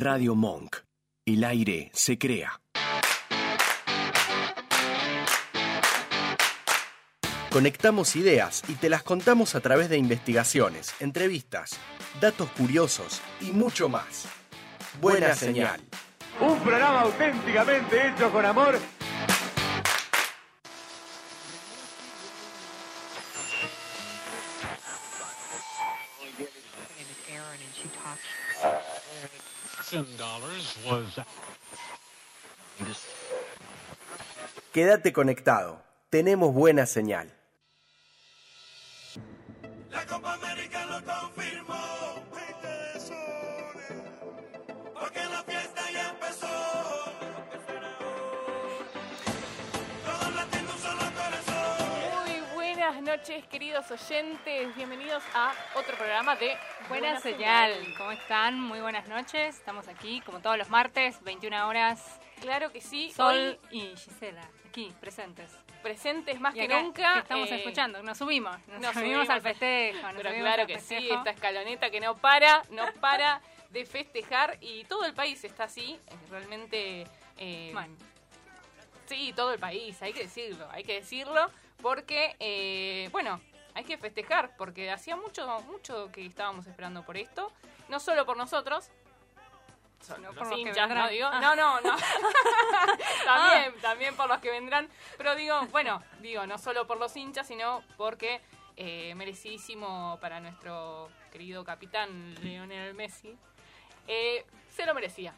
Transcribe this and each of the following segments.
Radio Monk. El aire se crea. Conectamos ideas y te las contamos a través de investigaciones, entrevistas, datos curiosos y mucho más. Buena señal. Un programa auténticamente hecho con amor. Quédate conectado. Tenemos buena señal. Noches, queridos oyentes. Bienvenidos a otro programa de Buena señal. ¿Cómo están? Muy buenas noches. Estamos aquí, como todos los martes, 21 horas. Claro que sí. Sol Hoy y Gisela, aquí, presentes. presentes más Y que acá, nunca. que estamos eh, escuchando, nos subimos. Nos, nos subimos, al festejo. nos Pero claro que sí, esta escaloneta que no para, no para de festejar y todo el país está así. Realmente. eh. Sí, todo el país, hay que decirlo, hay que decirlo, porque, eh, bueno, hay que festejar, porque hacía mucho, mucho que estábamos esperando por esto, no solo por nosotros, por los hinchas, vendrán. no digo, Ah. no, no, no, también, también por los que vendrán, pero digo, bueno, digo, no solo por los hinchas, sino porque eh, merecidísimo para nuestro querido capitán Lionel Messi, eh, se lo merecía,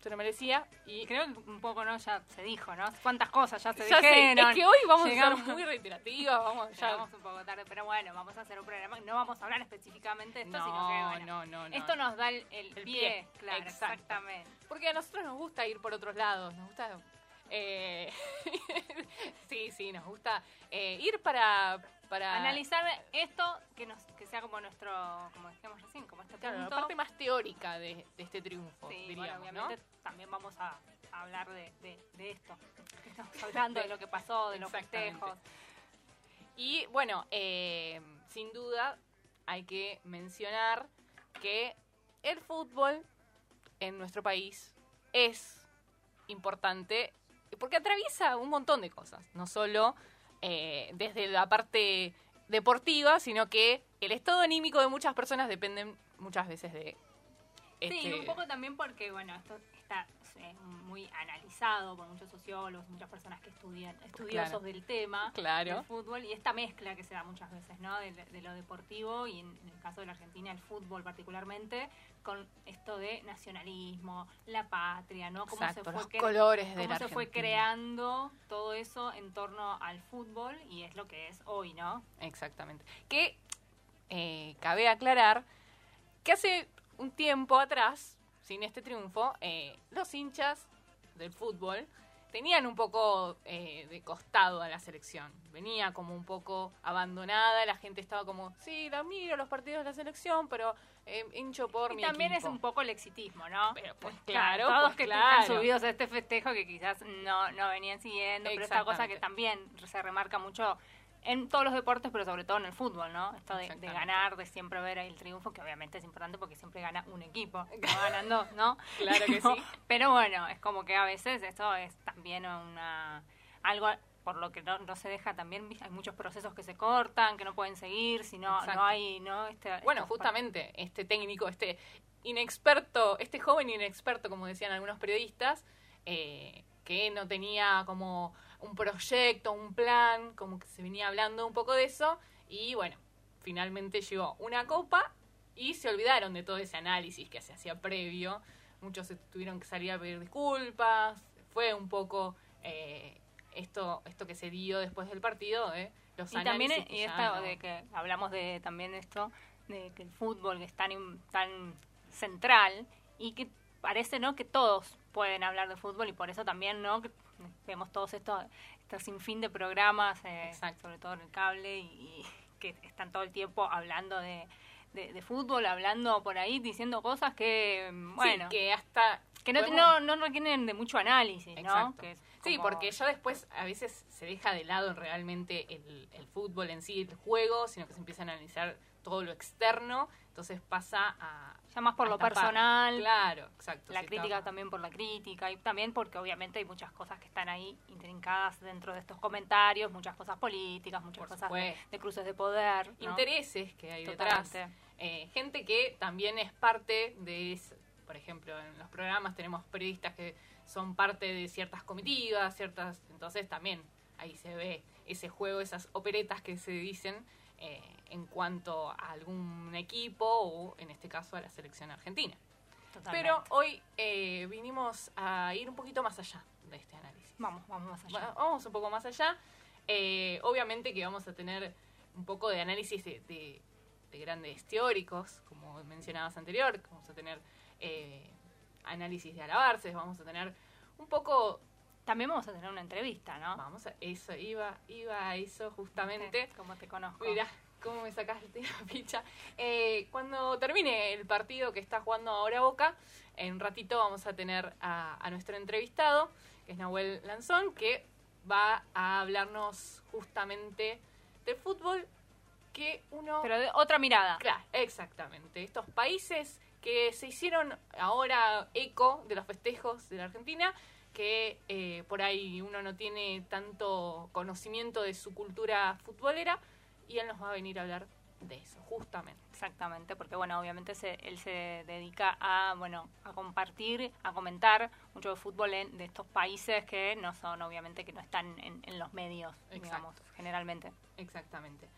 se lo merecía y creo que un poco, ¿no? Ya se dijo, ¿no? ¿Cuántas cosas ya se Ya sé, dijeron? es que hoy vamos a ser muy reiterativos, vamos ya. Llegamos un poco tarde, pero bueno, vamos a hacer un programa. No vamos a hablar específicamente de esto, No, sino que, bueno, no, no, no. Esto nos da el, el El pie, pie, claro, exacto. exactamente. Porque a nosotros nos gusta ir por otros lados, nos gusta... eh, sí, sí, nos gusta eh, ir para... para Analizar esto que nos que sea como nuestro, como dijimos recién, como este Claro, la parte más teórica de, de este triunfo, Sí, diríamos, bueno, ¿no? obviamente también vamos a, a hablar de, de, de esto. que Estamos hablando de lo que pasó, de los festejos. Y bueno, eh, sin duda hay que mencionar que el fútbol en nuestro país es importante porque atraviesa un montón de cosas, no solo eh, desde la parte deportiva, sino que el estado anímico de muchas personas depende muchas veces de... Sí, este- un poco también porque, bueno, esto está eh, muy analizado por muchos sociólogos, muchas personas que estudian, estudiosos Claro. del tema Claro. del fútbol y esta mezcla que se da muchas veces, ¿no? De, de lo deportivo y en, en el caso de la Argentina el fútbol particularmente con esto de nacionalismo, la patria, ¿no? Cómo Exacto, se los fue cre- colores de cómo la se fue creando todo eso en torno al fútbol y es lo que es hoy, ¿no? Exactamente. Que eh, cabe aclarar que hace un tiempo atrás, sin este triunfo, eh, los hinchas del fútbol tenían un poco eh, de costado a la selección. Venía como un poco abandonada, la gente estaba como, sí, la miro los partidos de la selección, pero eh, hincho por Y mi también es equipo". un poco el exitismo, ¿no? Pero, pues, Claro, claro, todos pues, que claro. están subidos a este festejo que quizás no, no venían siguiendo, pero esta cosa que también se remarca mucho en todos los deportes, pero sobre todo en el fútbol, ¿no? Esto de, de ganar, de siempre ver el triunfo, que obviamente es importante porque siempre gana un equipo, no ganan dos, ¿no? Claro que sí. Pero bueno, es como que a veces esto es también una algo por lo que no, no se deja también, hay muchos procesos que se cortan, que no pueden seguir, si no, no hay, ¿no? Este, Bueno, justamente este técnico, este inexperto, este joven inexperto, como decían algunos periodistas, eh, que no tenía como un proyecto, un plan, como que se venía hablando un poco de eso, y bueno, finalmente llegó una copa y se olvidaron de todo ese análisis que se hacía previo. Muchos se tuvieron que salir a pedir disculpas, fue un poco eh, esto, esto que se dio después del partido, de los y también que y esta no- de que hablamos de también esto de que el fútbol que es tan tan central y que parece no que todos pueden hablar de fútbol y por eso también no que vemos todos estos estos sinfín de programas eh, sobre todo en el cable y, y que están todo el tiempo hablando de, de, de fútbol hablando por ahí diciendo cosas que mm, Sí, bueno que hasta que no, podemos- no, no requieren de mucho análisis no. Que Sí, porque ya después a veces se deja de lado realmente el, el fútbol en sí, el juego, sino que se empieza a analizar todo lo externo. Entonces pasa a... Ya más por lo tapar. personal, Claro, exacto. la crítica también por la crítica y también porque obviamente hay muchas cosas que están ahí intrincadas dentro de estos comentarios, muchas cosas políticas, muchas Por cosas de, cruces de poder. ¿no? Intereses que hay detrás. Totalmente. Eh, gente que también es parte de, es- por ejemplo, en los programas tenemos periodistas que son parte de ciertas comitivas, ciertas, entonces también ahí se ve ese juego, esas operetas que se dicen eh, en cuanto a algún equipo o en este caso a la selección argentina. Totalmente. Pero hoy eh, vinimos a ir un poquito más allá de este análisis. vamos, vamos más allá. Va- Vamos un poco más allá. Eh, obviamente que vamos a tener un poco de análisis de, de- de grandes teóricos, como mencionabas anterior. Vamos a tener eh, análisis de alabarces, vamos a tener un poco... También vamos a tener una entrevista, ¿no? Vamos a eso, iba, iba a eso justamente. Como te conozco. Mirá, cómo me sacaste la ficha. Eh, cuando termine el partido que está jugando ahora Boca, en un ratito vamos a tener a, a nuestro entrevistado, que es Nahuel Lanzón, que va a hablarnos justamente del fútbol que uno... Pero de otra mirada. Claro, exactamente. Estos países que se hicieron ahora eco de los festejos de la Argentina, que eh, por ahí uno no tiene tanto conocimiento de su cultura futbolera, y él nos va a venir a hablar de eso, justamente. Exactamente, porque bueno, obviamente se, él se dedica a, bueno, a compartir, a comentar mucho de fútbol en- de estos países que no son, obviamente, que no están en, en los medios, digamos, generalmente. Exactamente.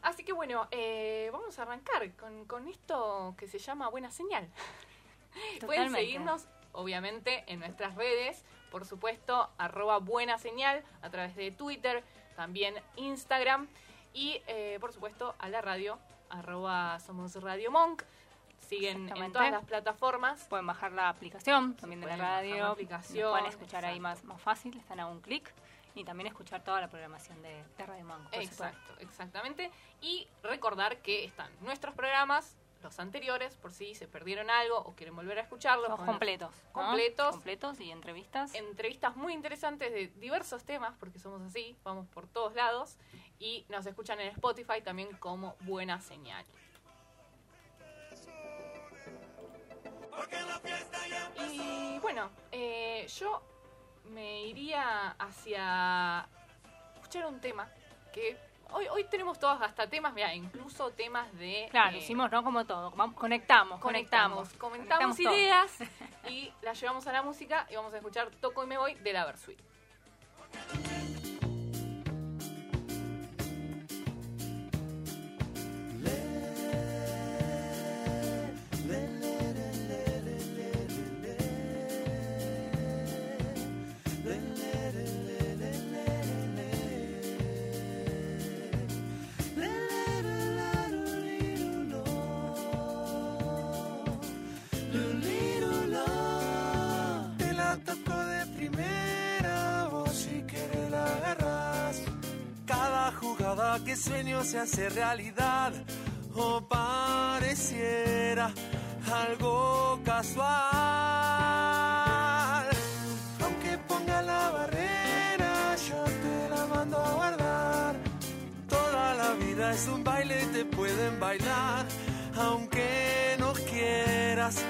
Así que bueno, eh, vamos a arrancar con, con esto que se llama Buena Señal. Pueden seguirnos, obviamente, en nuestras redes, por supuesto, arroba Buena Señal, a través de Twitter, también Instagram, y eh, por supuesto a la radio, arroba Somos Radio Monk. Siguen en todas las plataformas. Pueden bajar la aplicación también de la radio, aplicación, pueden escuchar ahí más, más fácil, están a un clic, y también escuchar toda la programación de, de Radio Mango. Exacto, exactamente. Y recordar que están nuestros programas, los anteriores, por si se perdieron algo o quieren volver a escucharlos. Los completos. ¿no? completos. Completos y entrevistas. entrevistas muy interesantes de diversos temas, porque somos así, vamos por todos lados. Y nos escuchan en Spotify también como Buena Señal. Y bueno, eh, yo me iría hacia escuchar un tema que hoy, hoy tenemos todos hasta temas, mira, incluso temas de... Claro, eh, hicimos, ¿no? Como todo. Vamos, conectamos, conectamos, conectamos. comentamos todo. ideas y las llevamos a la música y vamos a escuchar Toco y me voy de la Versuit. Se hace realidad, o pareciera algo casual. Aunque ponga la barrera, yo te la mando a guardar. Toda la vida es un baile te pueden bailar, aunque no quieras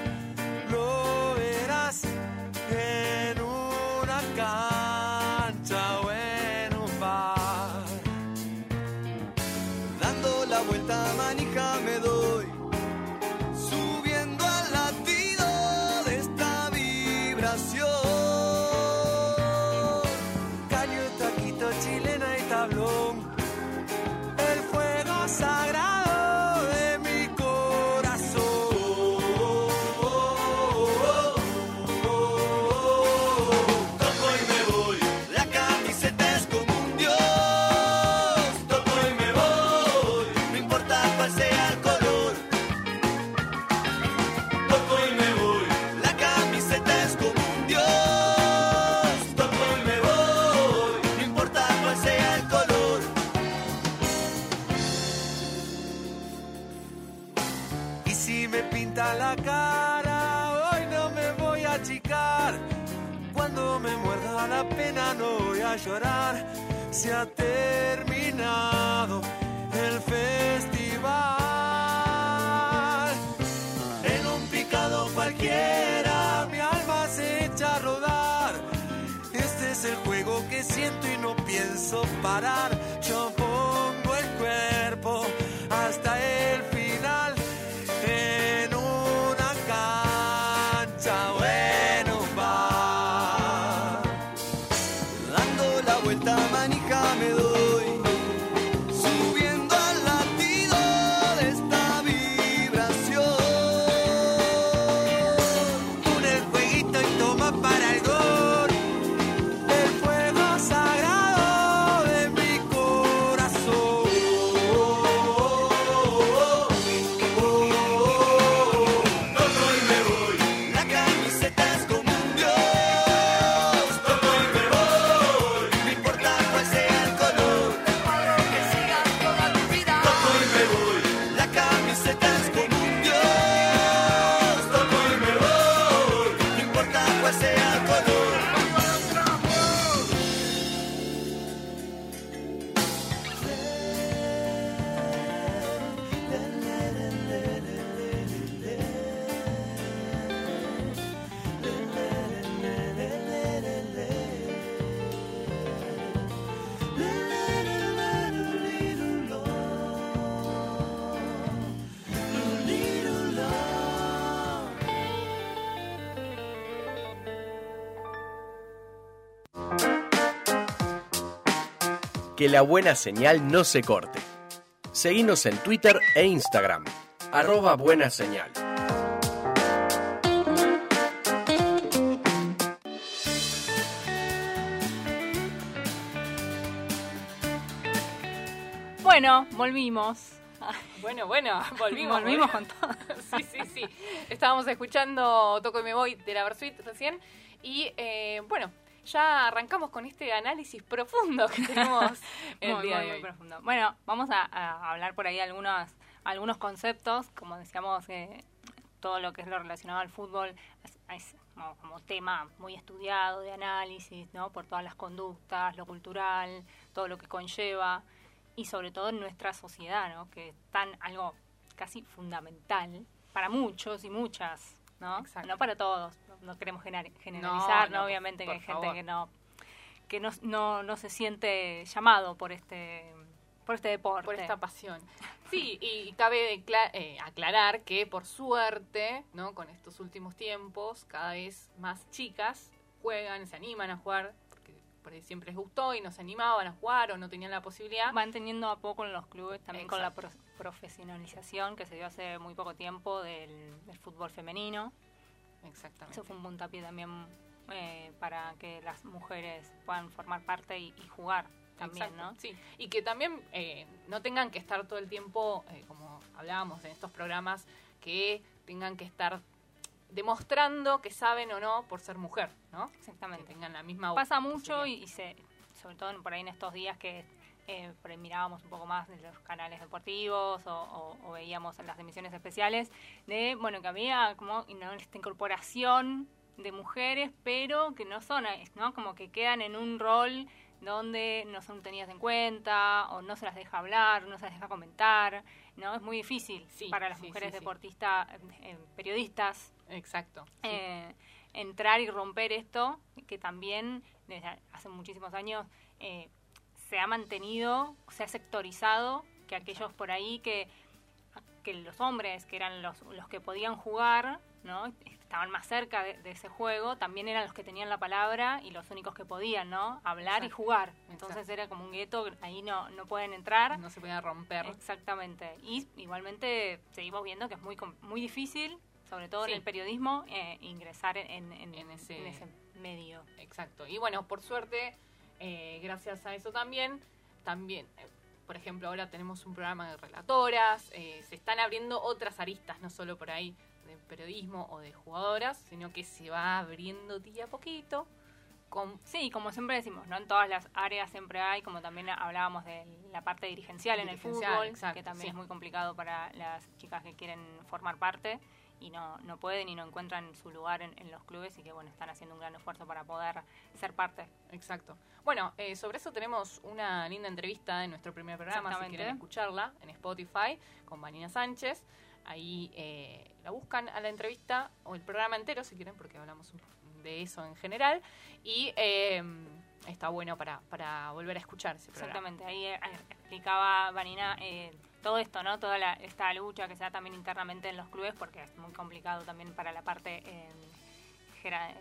Que la buena señal no se corte. Seguinos en Twitter e Instagram. Arroba buena señal. Bueno, volvimos. Bueno, bueno, volvimos. Volvimos con todo. sí, sí, sí. Estábamos escuchando Toco y me voy de la Versuit recién. Y eh, bueno, ya arrancamos con este análisis profundo que tenemos el muy, día muy, de muy hoy. profundo. Bueno, vamos a, a hablar por ahí algunos, algunos conceptos, como decíamos, eh, todo lo que es lo relacionado al fútbol es, es como, como tema muy estudiado de análisis, ¿no? Por todas las conductas, lo cultural, todo lo que conlleva y sobre todo en nuestra sociedad, ¿no? Que es tan algo casi fundamental para muchos y muchas, ¿no? Exacto. No para todos, no, queremos gener- generalizar, ¿no? Obviamente que hay gente favor. que no que no, no, no se siente llamado por este por este deporte. por esta pasión. Sí, y cabe eh, aclarar que por suerte, ¿no? Con estos últimos tiempos, cada vez más chicas juegan, se animan a jugar, porque siempre les gustó y no se animaban a jugar o no tenían la posibilidad. Van teniendo a poco en los clubes, también con la pro- profesionalización que se dio hace muy poco tiempo del, del fútbol femenino. Exactamente. Eso fue un puntapié también eh, para que las mujeres puedan formar parte y, y jugar también, Exacto, ¿no? Sí, y que también eh, no tengan que estar todo el tiempo, eh, como hablábamos en estos programas, que tengan que estar demostrando que saben o no por ser mujer, ¿no? Que Exactamente. tengan la misma Pasa mucho y, y se, sobre todo por ahí en estos días que eh, por ahí mirábamos un poco más de los canales deportivos o, o- o veíamos las emisiones especiales de, bueno, que había como esta incorporación de mujeres, pero que no son, ¿no? Como que quedan en un rol donde no son tenidas en cuenta o no se las deja hablar, no se las deja comentar, ¿no? Es muy difícil Sí, para las sí, mujeres sí, deportistas, eh, periodistas, Exacto. eh, entrar y romper esto, que también desde hace muchísimos años eh, se ha mantenido, se ha sectorizado, que aquellos por ahí que, que los hombres, que eran los, los que podían jugar, ¿no? estaban más cerca de, de ese juego, también eran los que tenían la palabra y los únicos que podían ¿no? hablar y jugar. Entonces exacto. era como un gueto, ahí no, no pueden entrar. no se puede romper. Exactamente. Y igualmente seguimos viendo que es muy muy difícil, sobre todo Sí. en el periodismo, eh, ingresar en, en- En ese- en ese medio. Exacto. Y bueno, por suerte, eh, gracias a eso también, también, eh, por ejemplo, ahora tenemos un programa de relatoras, eh, se están abriendo otras aristas, no solo por ahí de periodismo o de jugadoras, sino que se va abriendo día a poquito. Con, Sí, como siempre decimos, ¿no? En todas las áreas siempre hay, como también hablábamos de la parte dirigencial en el fútbol, exacto, que también sí. es muy complicado para las chicas que quieren formar parte y no, no pueden y no encuentran su lugar en, en los clubes y que, bueno, están haciendo un gran esfuerzo para poder ser parte. exacto. Bueno, eh, sobre eso tenemos una linda entrevista en nuestro primer programa, si quieren escucharla, en Spotify, con Vanina Sánchez. ahí eh, la buscan a la entrevista o el programa entero, si quieren, porque hablamos de eso en general. Y eh, está bueno para, para volver a escuchar ese programa. Exactamente, ahí eh, explicaba Vanina eh, todo esto, ¿no? Toda la- esta lucha que se da también internamente en los clubes, porque es muy complicado también para la parte eh, jera-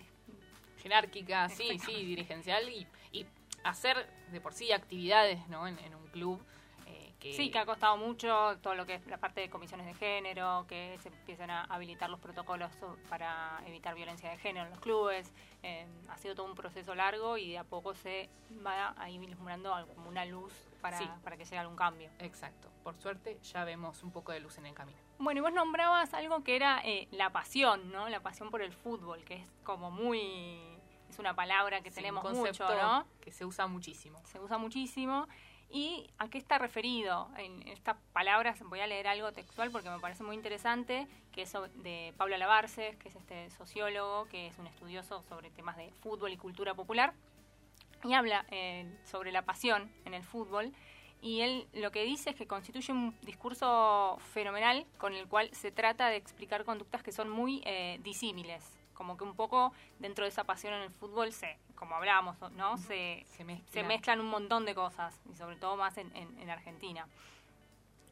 jerárquica, sí, sí, dirigencial y, y hacer de por sí actividades ¿no? en, en un club. eh, que, Sí, que ha costado mucho todo lo que es la parte de comisiones de género, que se empiecen a habilitar los protocolos para evitar violencia de género en los clubes. Eh, ha sido todo un proceso largo y de a poco se va ahí vislumbrando como una luz para, Sí. para que llegue algún cambio. Exacto. Por suerte ya vemos un poco de luz en el camino. Bueno, y vos nombrabas algo que era eh, la pasión, ¿no? La pasión por el fútbol, que es como muy... es una palabra que Sí, tenemos un mucho, ¿no? que se usa muchísimo. se usa muchísimo. ¿Y a qué está referido? En estas palabras voy a leer algo textual porque me parece muy interesante, que es de Pablo Alabarces, que es este sociólogo, que es un estudioso sobre temas de fútbol y cultura popular, y habla eh, sobre la pasión en el fútbol. Y él lo que dice es que constituye un discurso fenomenal con el cual se trata de explicar conductas que son muy eh, disímiles. Como que un poco dentro de esa pasión en el fútbol se, como hablábamos, ¿no? Se, Se mezcla. se mezclan un montón de cosas, y sobre todo más en, en- en Argentina.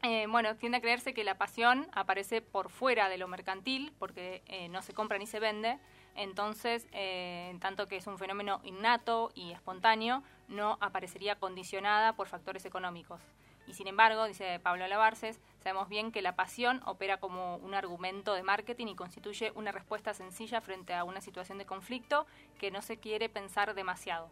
Eh, bueno, tiende a creerse que la pasión aparece por fuera de lo mercantil, porque eh, no se compra ni se vende, entonces, eh, tanto que es un fenómeno innato y espontáneo, no aparecería condicionada por factores económicos. Y sin embargo, dice Pablo Lavarces, sabemos bien que la pasión opera como un argumento de marketing y constituye una respuesta sencilla frente a una situación de conflicto que no se quiere pensar demasiado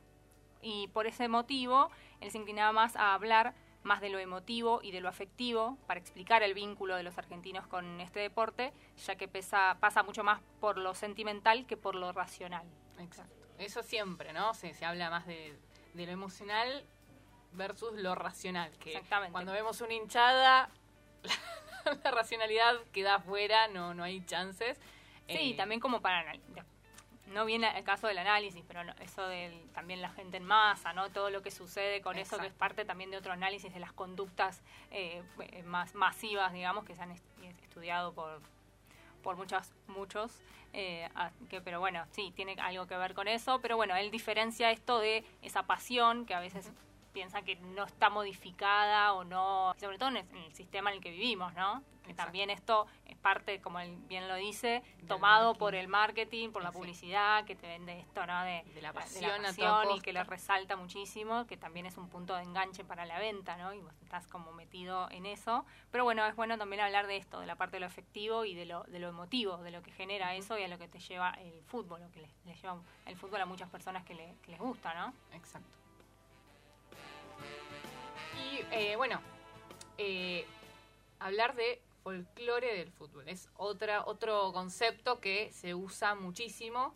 y por ese motivo él se inclinaba más a hablar más de lo emotivo y de lo afectivo para explicar el vínculo de los argentinos con este deporte, ya que pesa, pasa mucho más por lo sentimental que por lo racional. Exacto. Eso siempre, ¿no? Se, se habla más de, de lo emocional versus lo racional. Que Exactamente. Cuando vemos una hinchada, la, racionalidad queda afuera, no, no hay chances. Sí, Eh, también como para no viene el caso del análisis, pero no- eso del también la gente en masa, ¿no? Todo lo que sucede con eso que es parte también de otro análisis de las conductas eh, eh, más masivas, digamos, que se han est- estudiado por por muchos muchos eh, que pero bueno sí tiene algo que ver con eso pero bueno él diferencia esto de esa pasión que a veces piensa que no está modificada o no sobre todo en el, en el sistema en el que vivimos no que también esto es parte como él bien lo dice tomado marketing. por el marketing por la publicidad que te vende esto no de, De la de pasión a toda y que le resalta muchísimo que también es un punto de enganche para la venta no y vos estás como metido en eso. Pero bueno es bueno también hablar de esto de la parte de lo afectivo y de lo de lo emotivo de lo que genera eso y a lo que te lleva el fútbol lo que le, le lleva el fútbol a muchas personas que, le- que les gusta no Exacto. Y eh, bueno, eh, hablar de folclore del fútbol es otra otro concepto que se usa muchísimo.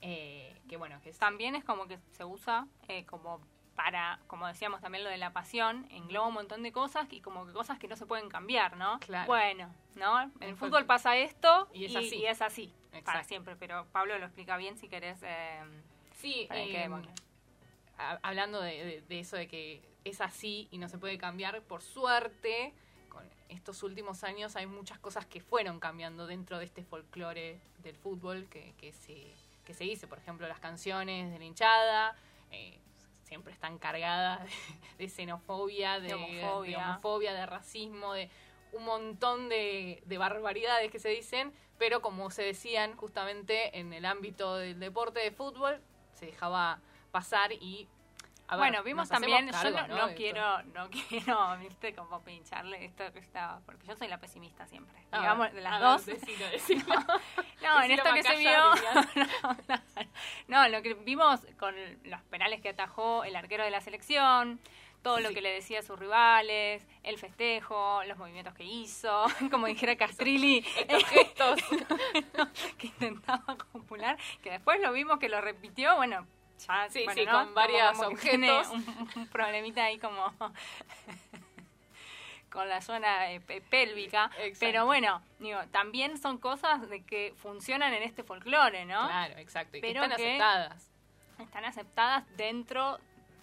eh, que bueno, que también es como que se usa eh, como para, como decíamos también lo de la pasión, engloba un montón de cosas y como que cosas que no se pueden cambiar, ¿no? Claro. Bueno, ¿no? En el fútbol pasa esto Y es así. y es así para siempre, pero Pablo lo explica bien si querés. eh, Sí, para que eh, hablando de, de- de eso de que es así y no se puede cambiar, por suerte, con estos últimos años hay muchas cosas que fueron cambiando dentro de este folclore del fútbol que, que se, que se dice. Por ejemplo, las canciones de la hinchada eh, siempre están cargadas de, de xenofobia, de, De homofobia. de homofobia, de racismo, de un montón de, de barbaridades que se dicen, pero como se decían justamente en el ámbito del deporte de fútbol, se dejaba pasar y... a ver, bueno, vimos también, cargo, yo no, quiero, no quiero, viste, como pincharle esto que está, porque yo soy la pesimista siempre, esto. A digamos, de las a ver, dos. decilo, decilo. No, en esto que se vio, no, lo que vimos con los penales que atajó el arquero de la selección, todo lo que le decía a sus rivales, el festejo, los movimientos que hizo, como dijera Castrilli, Estos gestos. que intentaba copular, que después lo vimos que lo repitió, bueno, ya, Sí, bueno, sí, ¿no? con varios objetos. Un, un problemita ahí como con la zona eh, pélvica, Exacto. pero bueno, digo, también son cosas de que funcionan en este folclore, ¿no? Claro, exacto. Y que Pero están que- aceptadas. Están aceptadas dentro,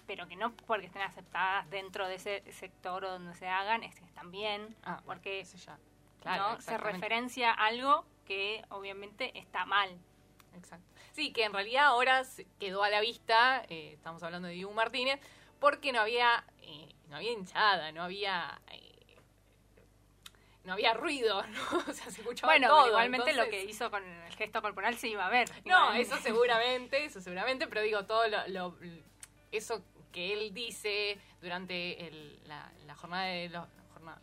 pero que no porque estén aceptadas dentro de ese sector donde se hagan, es que están bien, Ah, porque eso ya. Claro, ¿no? Se referencia a algo que obviamente está mal. Exacto. Sí, que en realidad ahora quedó a la vista, eh, estamos hablando de Dibu Martínez, porque no había, eh, no había hinchada, no había, eh, no había ruido, ¿no? O sea, se escuchaba Bueno, todo. igualmente lo que hizo con el gesto corporal se iba a ver. No, eso seguramente, eso seguramente, pero digo, todo lo, lo- eso que él dice durante el- la, la jornada de los... jornada-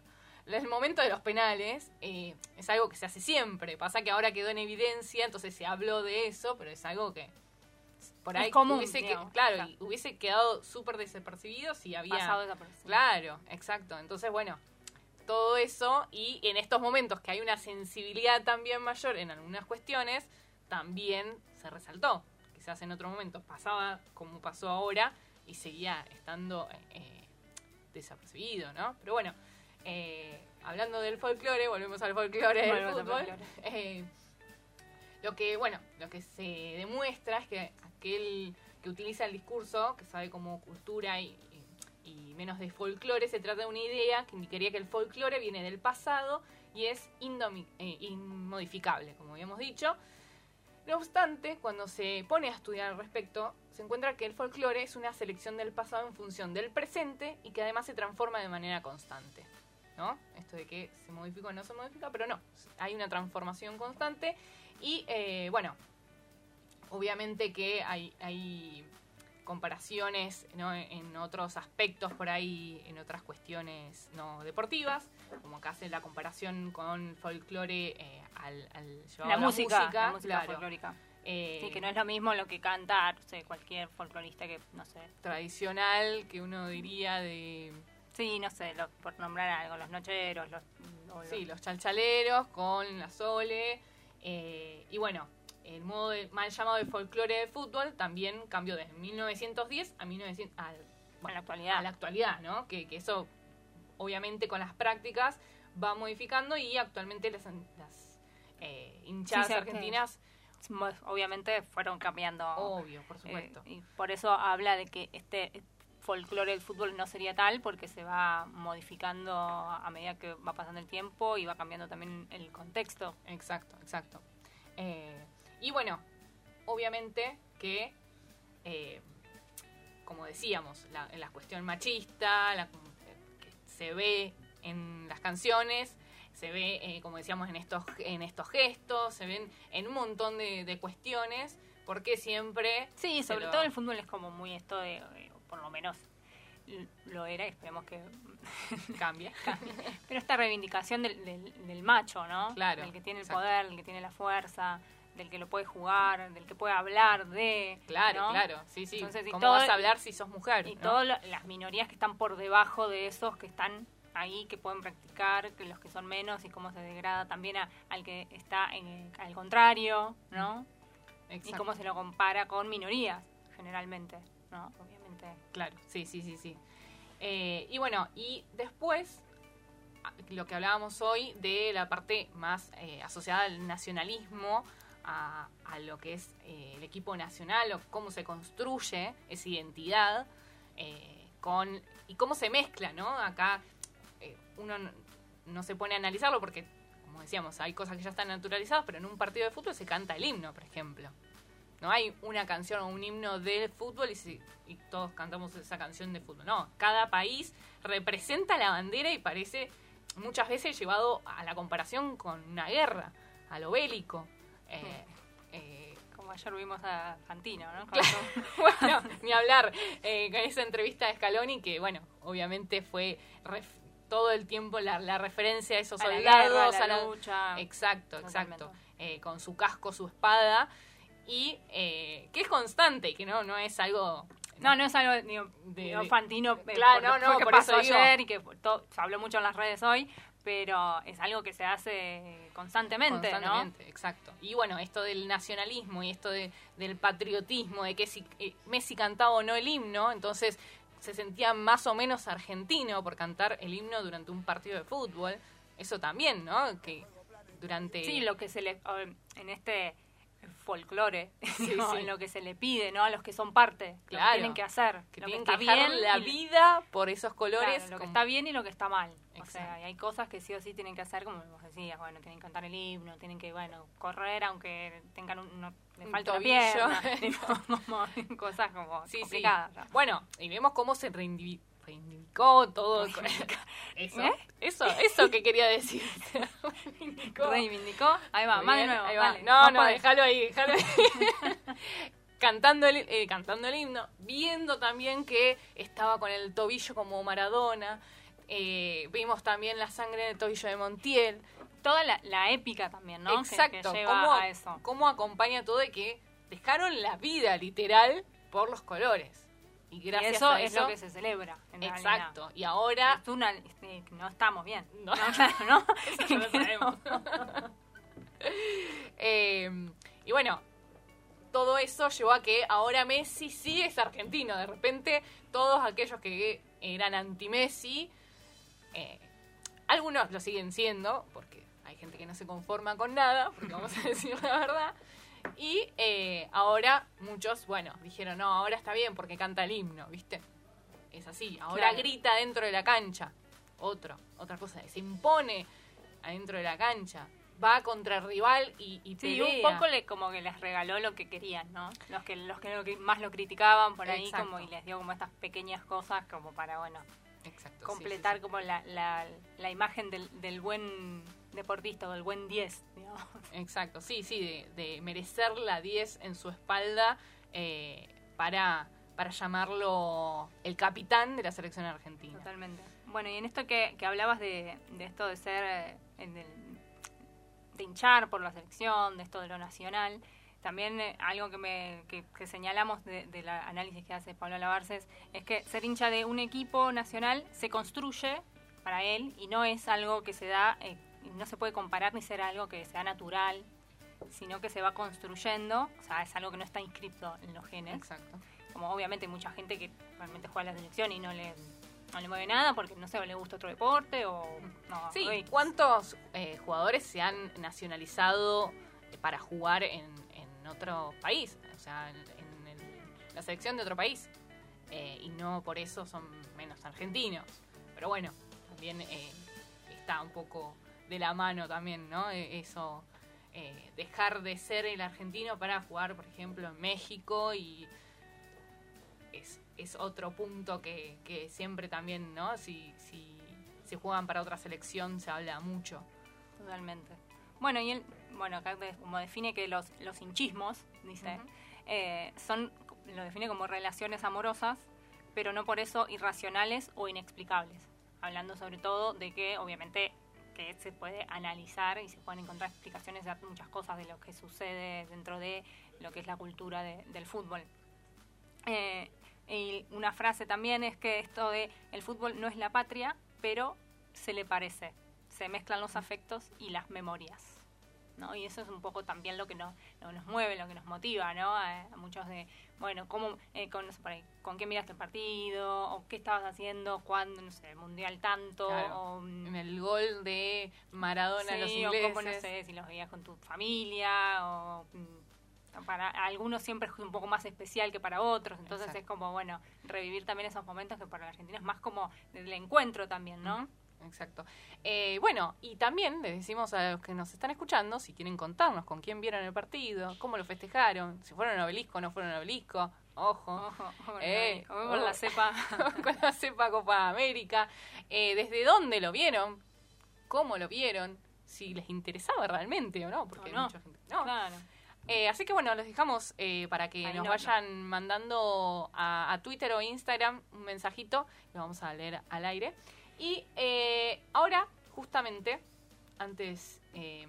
el momento de los penales eh, es algo que se hace siempre. Pasa que ahora quedó en evidencia, entonces se habló de eso, pero es algo que por Es ahí común, hubiese, que- claro, claro. y hubiese quedado súper desapercibido si había... pasado desapercibido. Claro, exacto. Entonces, bueno, todo eso y en estos momentos que hay una sensibilidad también mayor en algunas cuestiones, también se resaltó. Quizás en otro momento pasaba como pasó ahora y seguía estando eh, desapercibido, ¿no? Pero bueno, eh, hablando del folclore, volvemos al folclore del Volvemos fútbol. folclore. eh, lo que, bueno, lo que se demuestra es que aquel que utiliza el discurso, que sabe como cultura y, y- y menos de folclore, se trata de una idea que indicaría que el folclore viene del pasado y es eh, inmodificable, como habíamos dicho. No obstante, cuando se pone a estudiar al respecto, se encuentra que el folclore es una selección del pasado en función del presente y que además se transforma de manera constante. ¿No? Esto de que se modifica o no se modifica, pero no, hay una transformación constante y eh, bueno, obviamente que hay, hay comparaciones ¿no? en otros aspectos por ahí, en otras cuestiones no deportivas, como acá hace la comparación con folclore eh, al, La, a música, la música claro. folclórica. Eh, Sí, que no es lo mismo lo que canta, no sé, cualquier folclorista que, no sé. tradicional que uno diría de Sí, no sé, lo- por nombrar algo, los nocheros, los... o los- sí, los chalchaleros con la sole eh, y bueno el modo de- mal llamado de folclore de fútbol también cambió desde 1910 a 1900 al- en la actualidad. a la actualidad, ¿no? Que, que eso, obviamente, con las prácticas va modificando y actualmente las, las eh, hinchadas Sí, argentinas, Obviamente fueron cambiando. obvio, por eh, supuesto. y por eso habla de que este folclore del fútbol no sería tal porque se va modificando a medida que va pasando el tiempo y va cambiando también el contexto. Exacto, exacto. Eh, y bueno, obviamente que, eh, como decíamos, la, la cuestión machista, la, que se ve en las canciones, se ve, eh, como decíamos, en estos, en estos gestos, se ven en un montón de, de cuestiones, porque siempre... Sí, sobre lo- todo el fútbol es como muy esto de, por lo menos lo era y esperemos que cambia. Pero esta reivindicación del, del, del macho, ¿no? Claro, Del que tiene el exacto. poder, del que tiene la fuerza, del que lo puede jugar, del que puede hablar de... Claro, ¿no? claro, sí, sí. Entonces, y ¿Cómo todo- vas a hablar si sos mujer? Y no? todas las minorías que están por debajo de esos que están ahí, que pueden practicar, que los que son menos y cómo se degrada también a- al que está en, al contrario, ¿no? Y Exacto. cómo se lo compara con minorías, generalmente, ¿no? Obviamente. Claro, sí, sí, sí, sí. Eh, y bueno, y después, a- lo que hablábamos hoy de la parte más eh, asociada al nacionalismo, a, a lo que es eh, el equipo nacional, o cómo se construye esa identidad, eh, con y cómo se mezcla, ¿no? Acá eh, uno no, no se pone a analizarlo porque, como decíamos, hay cosas que ya están naturalizadas, pero en un partido de fútbol se canta el himno, por ejemplo. No hay una canción o un himno del fútbol y, si- y todos cantamos esa canción de fútbol. No, cada país representa la bandera y parece muchas veces llevado a la comparación con una guerra, a lo bélico. Eh, eh, Como ayer vimos a Fantino, ¿no? Claro. bueno, ni hablar eh, con esa entrevista de Scaloni que, bueno, obviamente fue ref- todo el tiempo la, la referencia a esos a la soldados, guerra, a la a la- lucha. Exacto, exacto. Eh, con su casco, su espada. Y eh, que es constante, que no, no es algo... No, no es algo digo, De- de- Fantino, eh, Claro, no, no, por pasó eso digo. ayer y que to- se habló mucho en las redes hoy, pero es algo que se hace constantemente, Constantemente, exacto. Y bueno, esto del nacionalismo y esto de, del patriotismo, de que si eh, Messi cantaba o no el himno, entonces se sentía más o menos argentino por cantar el himno durante un partido de fútbol. Eso también, ¿no? Que durante... Sí, lo que se le... En este folclore, Sí, ¿no? sí. en lo que se le pide, ¿no? A los que son parte, lo que tienen que hacer, Que lo tienen que está bien la vida por esos colores. Claro, lo que está bien y lo que está mal. O sea, y hay cosas que sí o sí tienen que hacer, como vos decías, bueno, tienen que cantar el himno, tienen que, bueno, correr aunque tengan un, no, le Un falta tobillo. pierna, como cosas como Sí, complicadas. ¿no? Bueno, y vemos cómo se reivindivi- reivindicó todo. con- Eso, ¿Eh? eso, eso que quería decir. reivindicó. Reivindicó, ahí va, Muy más de nuevo. ahí va. dale, no, no, déjalo ahí, déjalo ahí. cantando, el, eh, cantando el himno, viendo también que estaba con el tobillo como Maradona. eh, vimos también la sangre en el tobillo de Montiel. Toda la, la épica también, ¿no? Exacto, que, cómo, a eso. cómo acompaña todo de que dejaron la vida literal por los colores. Y Y gracias eso a es eso. lo que se celebra. En exacto. Y ahora. Es una, este, no estamos bien. No. No, claro, ¿no? Eso ya lo sabemos. Eh, y bueno, todo eso llevó a que ahora Messi sí es argentino. De repente, todos aquellos que eran anti-Messi, eh, algunos lo siguen siendo, porque hay gente que no se conforma con nada, porque vamos a decir la verdad. Y eh, ahora muchos, bueno, dijeron, no, ahora está bien porque canta el himno, ¿viste? Es así, ahora Claro. grita dentro de la cancha. Otro, otra cosa, se impone adentro de la cancha. Va contra el rival y, y Sí, pelea. un poco le, como que les regaló lo que querían, ¿no? Los que los que, más lo criticaban por ahí Exacto. como y les dio como estas pequeñas cosas como para, bueno, Exacto, completar sí, sí. como la, la, la imagen del, del buen deportista o del buen 10, digamos. Exacto, sí, sí, de, de merecer la 10 en su espalda eh, para, para llamarlo el capitán de la selección argentina. Totalmente. Bueno, y en esto que, que hablabas de, de esto de ser, eh, en el- de hinchar por la selección, de esto de lo nacional, también eh, algo que, me, que, que señalamos de- del análisis que hace Pablo Lavarces es que ser hincha de un equipo nacional se construye para él y no es algo que se da, eh, no se puede comparar ni ser algo que sea natural, sino que se va construyendo, o sea, es algo que no está inscrito en los genes Exacto. como obviamente hay mucha gente que realmente juega a la selección y no le, no le mueve nada porque no sé, o le gusta otro deporte o no. Sí. ¿cuántos eh, jugadores se han nacionalizado eh, para jugar en, en otro país? O sea, en, en el- la selección de otro país. Eh, y no por eso son menos argentinos. Pero bueno, también eh, está un poco de la mano también, ¿no? Eh, Eso, eh, dejar de ser el argentino para jugar, por ejemplo, en México y es, es otro punto que, que siempre también, ¿no? Si, si, si juegan para otra selección se habla mucho. Totalmente. Bueno, y él, bueno, acá como define que los, los hinchismos, dice, eh, son, lo define como relaciones amorosas, pero no por eso irracionales o inexplicables. Hablando sobre todo de que, obviamente, se puede analizar y se pueden encontrar explicaciones de muchas cosas de lo que sucede dentro de lo que es la cultura de- del fútbol. Eh, y una frase también es que esto de el fútbol no es la patria, pero se le parece. Se mezclan los afectos y las memorias. ¿No? Y eso es un poco también lo que nos, lo que nos mueve, lo que nos motiva, ¿no? A, a muchos de, bueno, ¿cómo, eh, con, no sé, por ahí, ¿con quién miraste el partido? ¿O qué estabas haciendo? ¿Cuándo, no sé, el mundial tanto? Claro. O, En el gol de Maradona a los Sí, o ingleses. cómo, no sé, si los veías con tu familia o mm, para algunos siempre es un poco más especial que para otros, entonces Exacto. es como, bueno, revivir también esos momentos que para la Argentina es más como del encuentro también, ¿no? Exacto. Eh, bueno, y también les decimos a los que nos están escuchando, si quieren contarnos con quién vieron el partido, cómo lo festejaron, si fueron al obelisco o no fueron al obelisco, ojo. Ojo, ojo con, Eh, ojo con la ojo. cepa. con la cepa Copa América, eh, desde dónde lo vieron, cómo lo vieron, si les interesaba realmente o no, porque O hay no. mucha gente. No. Claro. Eh, así que bueno, los dejamos eh, para que nos no, vayan mandando a, a Twitter o Instagram un mensajito, lo vamos a leer al aire. Y eh, ahora, justamente, antes eh,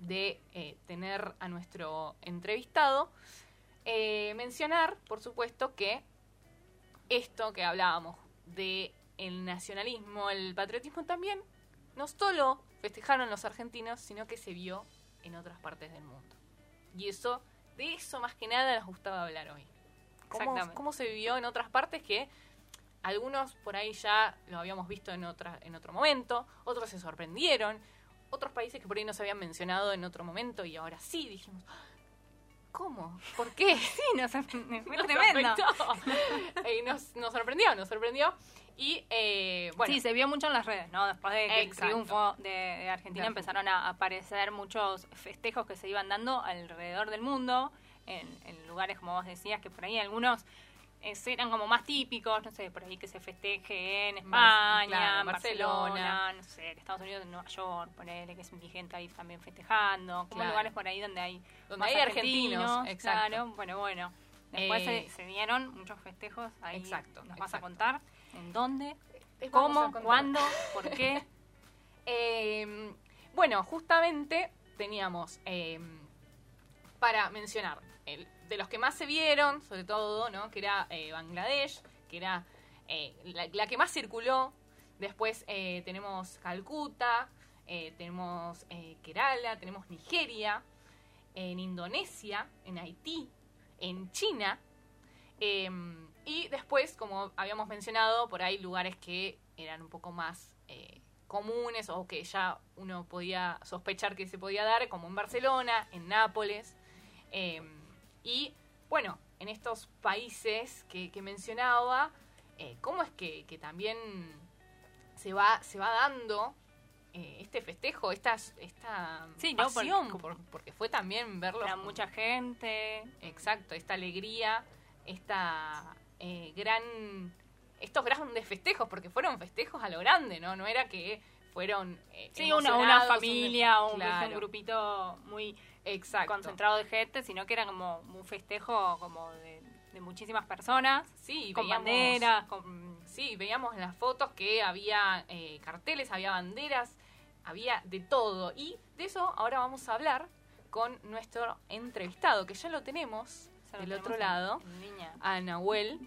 de eh, tener a nuestro entrevistado, eh, mencionar, por supuesto, que esto que hablábamos de el nacionalismo, el patriotismo también, no solo festejaron los argentinos, sino que se vio en otras partes del mundo. Y eso, de eso más que nada nos gustaba hablar hoy. ¿Cómo, cómo se vivió en otras partes que algunos por ahí ya lo habíamos visto en, otra, en otro momento, otros se sorprendieron, otros países que por ahí no se habían mencionado en otro momento y ahora sí dijimos, "Ah, ¿cómo? ¿Por qué? Sí, nos, Nos tremendo. y nos, nos sorprendió, nos sorprendió. Y eh, bueno, Sí, se vio mucho en las redes, ¿no? Después de que el triunfo de, de Argentina empezaron a aparecer muchos festejos que se iban dando alrededor del mundo, en, en lugares, como vos decías, que por ahí algunos eran como más típicos, no sé, por ahí que se festeje en España, claro, en Barcelona. Barcelona, no sé, en Estados Unidos, en Nueva York, ponele que es mi gente ahí también festejando, como Claro. lugares por ahí donde hay Donde hay argentinos, exacto. claro, bueno, bueno. Después Eh, se, se dieron muchos festejos ahí. Exacto, ¿Nos vas a contar? ¿En dónde? a ¿Cómo? ¿Cuándo? ¿Por qué? Eh, bueno, justamente teníamos eh, para mencionar el- de los que más se vieron, sobre todo, ¿no? Que era eh, Bangladesh, que era eh, la, que más circuló. Después eh, tenemos Calcuta, tenemos Kerala, tenemos Nigeria, en Indonesia, en Haití, en China. eh, y después, como habíamos mencionado, por ahí lugares que eran un poco más comunes o que ya uno podía sospechar que se podía dar, como en Barcelona, en Nápoles. eh, y bueno, en estos países que, que mencionaba, eh, ¿cómo es que, que también se va, se va dando eh, este festejo, esta, esta Sí, ¿no? pasión? Porque- por- porque fue también verlo. Era mucha gente. Exacto, esta alegría, esta eh, gran, estos grandes festejos, porque fueron festejos a lo grande, ¿no? No era que fueron eh, Sí, una, una familia un, claro, un grupito muy exacto. concentrado de gente, sino que era como un festejo como de, de muchísimas personas, Sí, con veíamos- banderas, con... Sí, veíamos en las fotos que había eh, carteles, había banderas, había de todo. Y de eso ahora vamos a hablar con nuestro entrevistado, que ya lo tenemos ya lo del tenemos otro lado. línea. a Nahuel.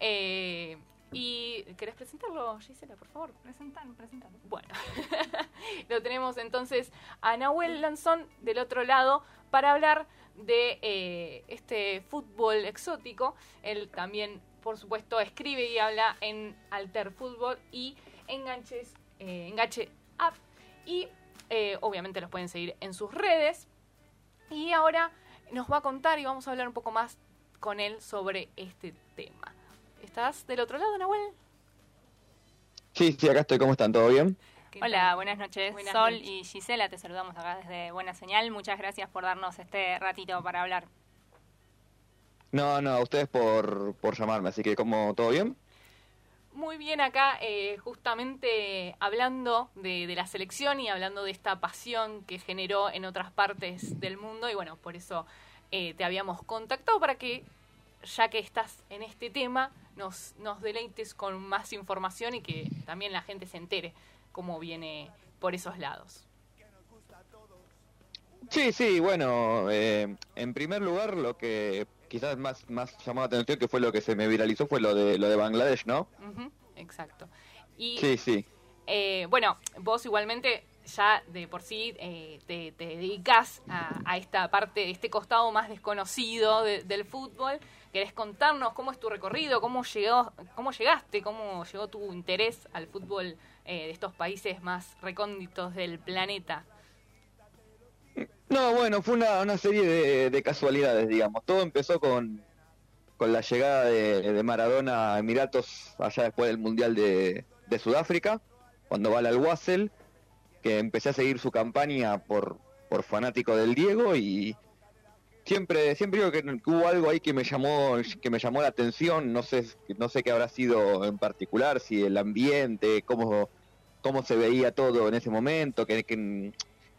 Eh, ¿Y querés presentarlo, Gisela, por favor? Presentar, presentar. Bueno, lo tenemos entonces a Nahuel Lanzón del otro lado para hablar de eh, este fútbol exótico. Él también, por supuesto, escribe y habla en Alter Fútbol y Enganches, eh, Enganche App. Y eh, obviamente los pueden seguir en sus redes. Y ahora nos va a contar y vamos a hablar un poco más con él sobre este tema. ¿Estás del otro lado, Nahuel? Sí, sí, acá estoy. ¿Cómo están? ¿Todo bien? ¿Qué Hola, buenas noches. Buenas Sol noches. y Gisela, te saludamos acá desde Buena Señal. Muchas gracias por darnos este ratito para hablar. No, no, a ustedes por, por llamarme, así que ¿cómo? ¿Todo bien? Muy bien acá, eh, justamente hablando de, de la selección y hablando de esta pasión que generó en otras partes del mundo y bueno, por eso eh, te habíamos contactado para que, ya que estás en este tema, nos, nos deleites con más información y que también la gente se entere cómo viene por esos lados. Sí, sí, bueno, eh, en primer lugar lo que quizás más, más llamó la atención que fue lo que se me viralizó fue lo de, lo de Bangladesh, ¿no? Ujú, exacto. Y Sí, sí. Eh, bueno, vos igualmente ya de por sí eh, te, te dedicas a, a esta parte, este costado más desconocido de- del fútbol. ¿Querés contarnos cómo es tu recorrido? ¿Cómo, llegó, cómo llegaste? ¿Cómo llegó tu interés al fútbol eh, de estos países más recónditos del planeta? No, bueno, fue una, serie de, de casualidades, digamos. Todo empezó con, con la llegada de, Maradona a Emiratos allá después del Mundial de, Sudáfrica, cuando va al Al-Wassel, que empecé a seguir su campaña por, por fanático del Diego y siempre siempre digo que, hubo algo ahí que me llamó que me llamó la atención, no sé no sé qué habrá sido en particular, si el ambiente, cómo cómo se veía todo en ese momento, que,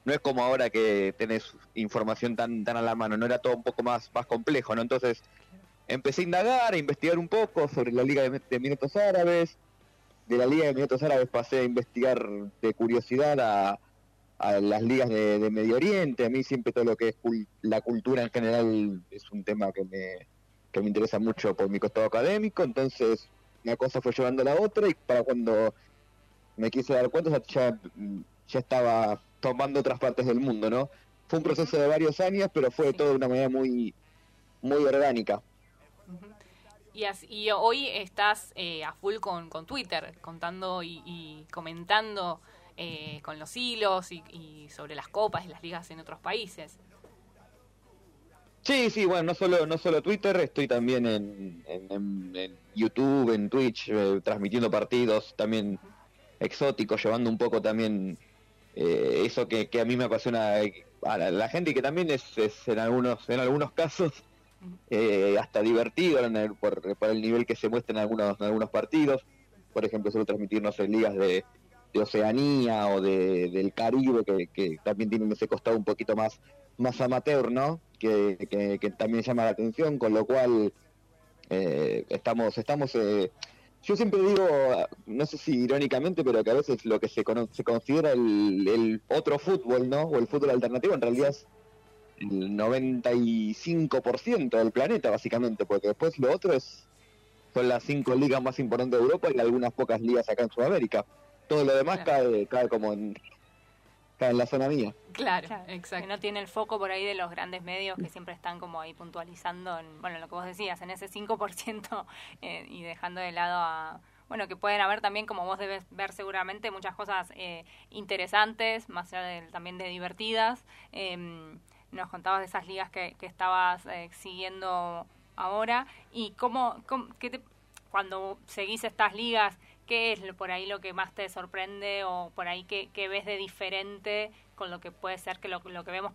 no es como ahora que tenés información tan tan a la mano, no era todo un poco más más complejo, ¿no? Entonces empecé a indagar, a investigar un poco sobre la Liga de, de Emiratos Árabes. De la Liga de Emiratos Árabes pasé a investigar de curiosidad a, a las ligas de, de Medio Oriente. A mí siempre todo lo que es cul- la cultura en general es un tema que me, que me interesa mucho por mi costado académico. Entonces una cosa fue llevando a la otra y para cuando me quise dar cuenta ya, ya estaba tomando otras partes del mundo, ¿no? Fue un proceso de varios años, pero fue Sí. todo de una manera muy, muy orgánica. Y, así- y hoy estás eh, a full con, con Twitter, contando y, y comentando eh, con los hilos y, y sobre las copas y las ligas en otros países. Sí, sí, bueno, no solo, no solo Twitter, estoy también en, en, en, YouTube, en Twitch, eh, transmitiendo partidos también exóticos, llevando un poco también eh, eso que, que, a mí me apasiona eh, a la, gente y que también es, es, en algunos en algunos casos eh, hasta divertido por, por, el nivel que se muestra en algunos, en algunos partidos. Por ejemplo, suelo transmitirnos en ligas de, de Oceanía o de, del Caribe, que, también tienen ese costado un poquito más, más amateur, ¿no? Que, que, también llama la atención, con lo cual eh, estamos, estamos eh, yo siempre digo, no sé si irónicamente, pero que a veces lo que se, se considera el, el, otro fútbol, ¿no? O el fútbol alternativo, en realidad es el 95% del planeta, básicamente, porque después lo otro es son las cinco ligas más importantes de Europa y algunas pocas ligas acá en Sudamérica. Todo lo demás cae, cae como en, cae en la zona mía. Claro, exacto. Que no tiene el foco por ahí de los grandes medios que siempre están como ahí puntualizando, en, bueno, lo que vos decías, en ese 5% eh, y dejando de lado a bueno, que pueden haber también, como vos debes ver seguramente, muchas cosas eh, interesantes, más allá de, también de divertidas. Eh, nos contabas de esas ligas que, que estabas eh, siguiendo ahora y cómo, cómo qué te, cuando seguís estas ligas, ¿qué es por ahí lo que más te sorprende o por ahí qué, ves de diferente con lo que puede ser que lo, lo que vemos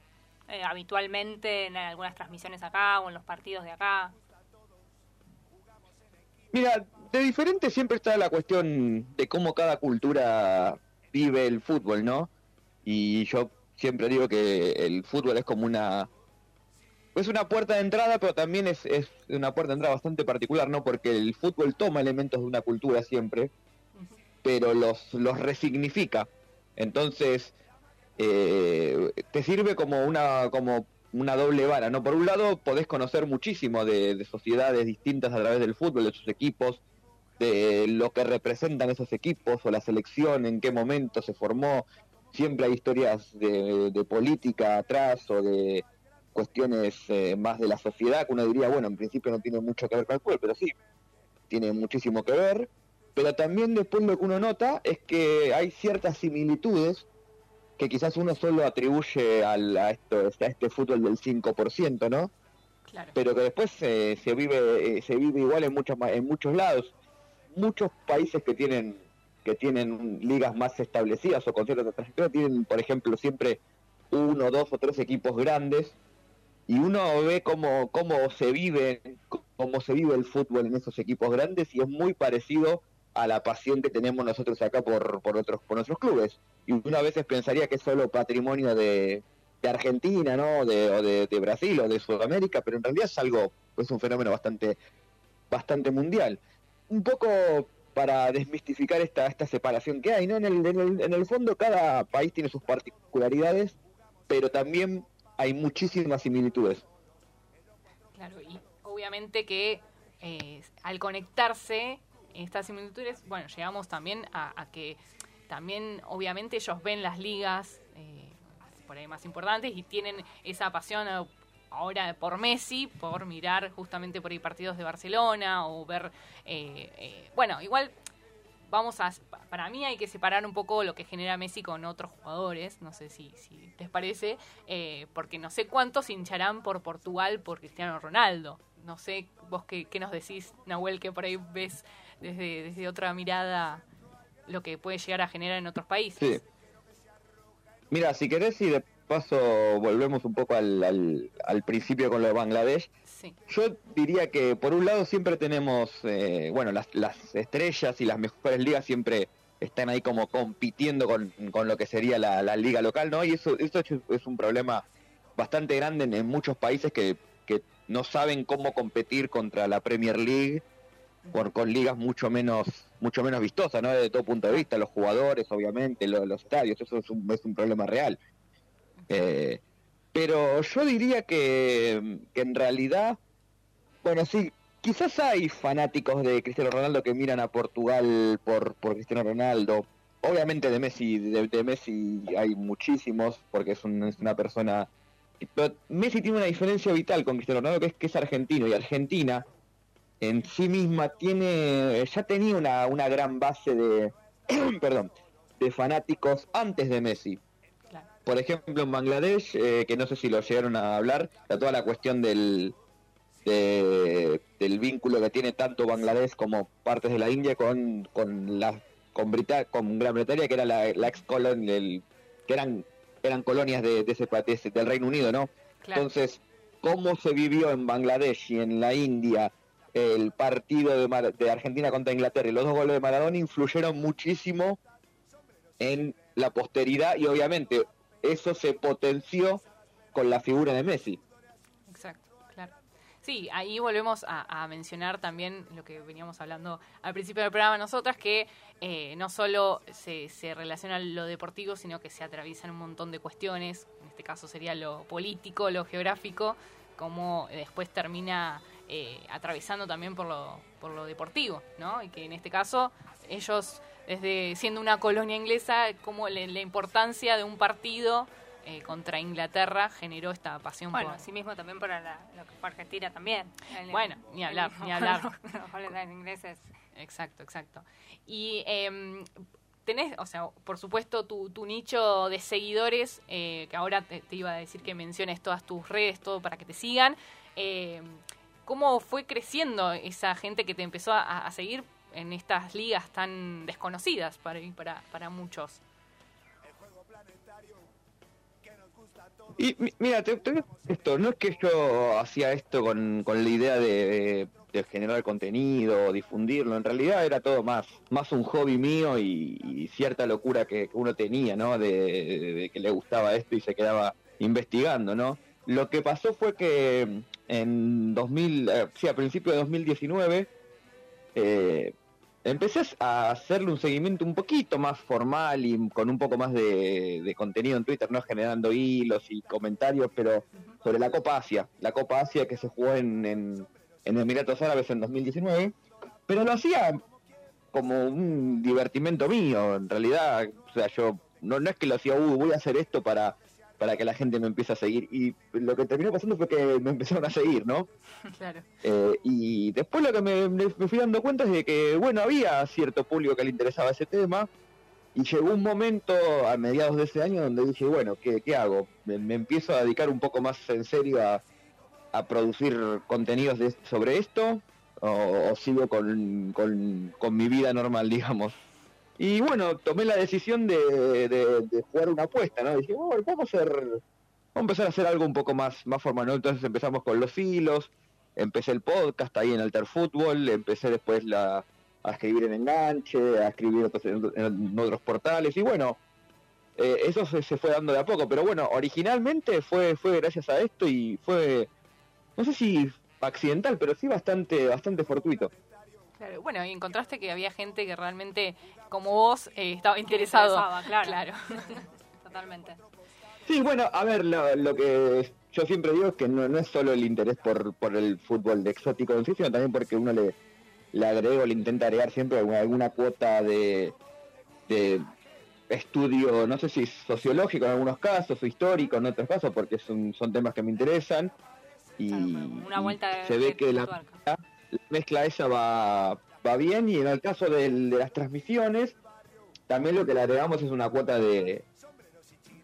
eh, habitualmente en algunas transmisiones acá o en los partidos de acá? Mira, de diferente siempre está la cuestión de cómo cada cultura vive el fútbol, ¿no? Y yo siempre digo que el fútbol es como una es una puerta de entrada, pero también es, es una puerta de entrada bastante particular, ¿no? Porque el fútbol toma elementos de una cultura siempre, pero los, los resignifica. Entonces, eh, te sirve como una, como una doble vara, ¿no? Por un lado, podés conocer muchísimo de, de sociedades distintas a través del fútbol, de sus equipos, de lo que representan esos equipos o la selección, en qué momento se formó, siempre hay historias de, de política atrás o de cuestiones eh, más de la sociedad que uno diría, bueno, en principio no tiene mucho que ver con el fútbol, pero sí, tiene muchísimo que ver. Pero también después lo que uno nota es que hay ciertas similitudes que quizás uno solo atribuye al, a, esto, a este fútbol del 5%, ¿no? Claro. Pero que después eh, se vive eh, se vive igual en muchos en muchos lados. Muchos países que tienen que tienen ligas más establecidas o con cierta trayectoria tienen, por ejemplo, siempre uno, dos o tres equipos grandes y uno ve cómo, cómo se vive cómo se vive el fútbol en esos equipos grandes y es muy parecido a la pasión que tenemos nosotros acá por, por otros por nuestros clubes. Y uno a veces pensaría que es solo patrimonio de, Argentina no de, o de, Brasil o de Sudamérica pero en realidad es algo es un fenómeno bastante bastante mundial. Un poco para desmistificar esta esta separación que hay no en el, en el, en el fondo cada país tiene sus particularidades pero también hay muchísimas similitudes. Claro, y obviamente que eh, al conectarse estas similitudes, bueno, llegamos también a, a, que también obviamente ellos ven las ligas eh, por ahí más importantes y tienen esa pasión ahora por Messi, por mirar justamente por ahí partidos de Barcelona o ver, eh, eh, bueno, igual vamos a para mí hay que separar un poco lo que genera Messi con otros jugadores no sé si, si les parece eh, porque no sé cuántos hincharán por Portugal por Cristiano Ronaldo. No sé vos qué, qué, nos decís Nahuel que por ahí ves desde, desde otra mirada lo que puede llegar a generar en otros países. Mira si querés y de paso volvemos un poco al, al, al principio con lo de Bangladesh Sí. Yo diría que por un lado siempre tenemos, eh, bueno, las, las, estrellas y las mejores ligas siempre están ahí como compitiendo con, con lo que sería la, liga local, ¿no? Y eso, eso es un problema bastante grande en, en muchos países que, que, no saben cómo competir contra la Premier League por, con ligas mucho menos mucho menos vistosas, ¿no? Desde todo punto de vista, los jugadores, obviamente, los, los estadios, eso es un, es un problema real. Eh, pero yo diría que, en realidad, bueno, sí, quizás hay fanáticos de Cristiano Ronaldo que miran a Portugal por, Cristiano Ronaldo. Obviamente de Messi, de, Messi hay muchísimos, porque es, una persona... Pero Messi tiene una diferencia vital con Cristiano Ronaldo, que es que es argentino, y Argentina en sí misma tiene, ya tenía una, una gran base de, perdón, de fanáticos antes de Messi por ejemplo, en Bangladesh, eh, que no sé si lo llegaron a hablar, está toda la cuestión del, de- del vínculo que tiene tanto Bangladesh como partes de la India con, con, la, con, Brita- con Gran Bretaña, que era la, la ex colonia, que eran, eran colonias de, de ese, de ese- del Reino Unido, ¿no? Claro. Entonces, ¿cómo se vivió en Bangladesh y en la India el partido de, Mar- de Argentina contra Inglaterra y los dos goles de Maradona influyeron muchísimo en la posteridad y obviamente eso se potenció con la figura de Messi. Exacto, claro. Sí, ahí volvemos a, a mencionar también lo que veníamos hablando al principio del programa nosotras, que eh, no solo se, se relaciona lo deportivo, sino que se atraviesan un montón de cuestiones, en este caso sería lo político, lo geográfico, como después termina eh, atravesando también por lo, por lo deportivo, ¿no? Y que en este caso ellos, desde siendo una colonia inglesa, como le- la importancia de un partido eh, contra Inglaterra generó esta pasión Bueno, por... así mismo también para la, lo que fue Argentina también. El- Bueno, ni hablar, ni hablar. Los ingleses. Exacto, exacto. Y em, tenés, o sea, por supuesto, tu, tu nicho de seguidores, eh, que ahora te, te iba a decir que menciones todas tus redes, todo para que te sigan. Em, ¿Cómo fue creciendo esa gente que te empezó a, a seguir en estas ligas tan desconocidas para, para, para muchos? Y mi- mira, te, te- esto, no es que yo hacía esto con, con la idea de, generar contenido difundirlo, en realidad era todo más, más un hobby mío y, cierta locura que, uno tenía, ¿no? De, de- de que le gustaba esto y se quedaba investigando, ¿no? Lo que pasó fue que en 2000, eh, sí, a principios de 2019, eh, empecé a hacerle un seguimiento un poquito más formal y con un poco más de, de contenido en Twitter, no generando hilos y comentarios, pero sobre la Copa Asia, la Copa Asia que se jugó en, en, en Emiratos Árabes en 2019, pero lo hacía como un divertimento mío, en realidad, o sea, yo no, no es que lo hacía, "Uh, voy a hacer esto para para que la gente me empiece a seguir y lo que terminó pasando fue que me empezaron a seguir, ¿no? Claro. Eh, y después lo que me, fui dando cuenta es de que, bueno, había cierto público que le interesaba ese tema. Y llegó un momento a mediados de ese año donde dije, bueno, ¿qué, qué hago? Me, me empiezo a dedicar un poco más en serio a, a producir contenidos de- sobre esto o, o sigo con, con- con mi vida normal, digamos. Y bueno, tomé la decisión de, de- jugar una apuesta, ¿no? Dije, bueno, vamos a hacer, vamos a empezar a hacer algo un poco más, más formal, ¿no? Entonces empezamos con los hilos, empecé el podcast ahí en Alter Fútbol, empecé después a escribir en Enganche, a escribir en otros portales, y bueno, eh, eso se, se fue dando de a poco, pero bueno, originalmente fue, fue gracias a esto y fue, no sé si accidental, pero sí bastante, bastante fortuito. Claro, bueno, y encontraste que había gente que realmente, como vos, eh, estaba interesado. claro. claro. Totalmente. Sí, bueno, a ver, lo, lo que yo siempre digo es que no, no es solo el interés por, por el fútbol de exótico en sí, sino también porque uno le, le agrega o le intenta agregar siempre alguna, alguna cuota de, de estudio, no sé si sociológico en algunos casos, o histórico en otros casos, porque son, son temas que me interesan. Y, Claro, una y vuelta de- se ve de que la. La mezcla esa va, va bien y en el caso del- de las transmisiones también lo que le agregamos es una cuota de,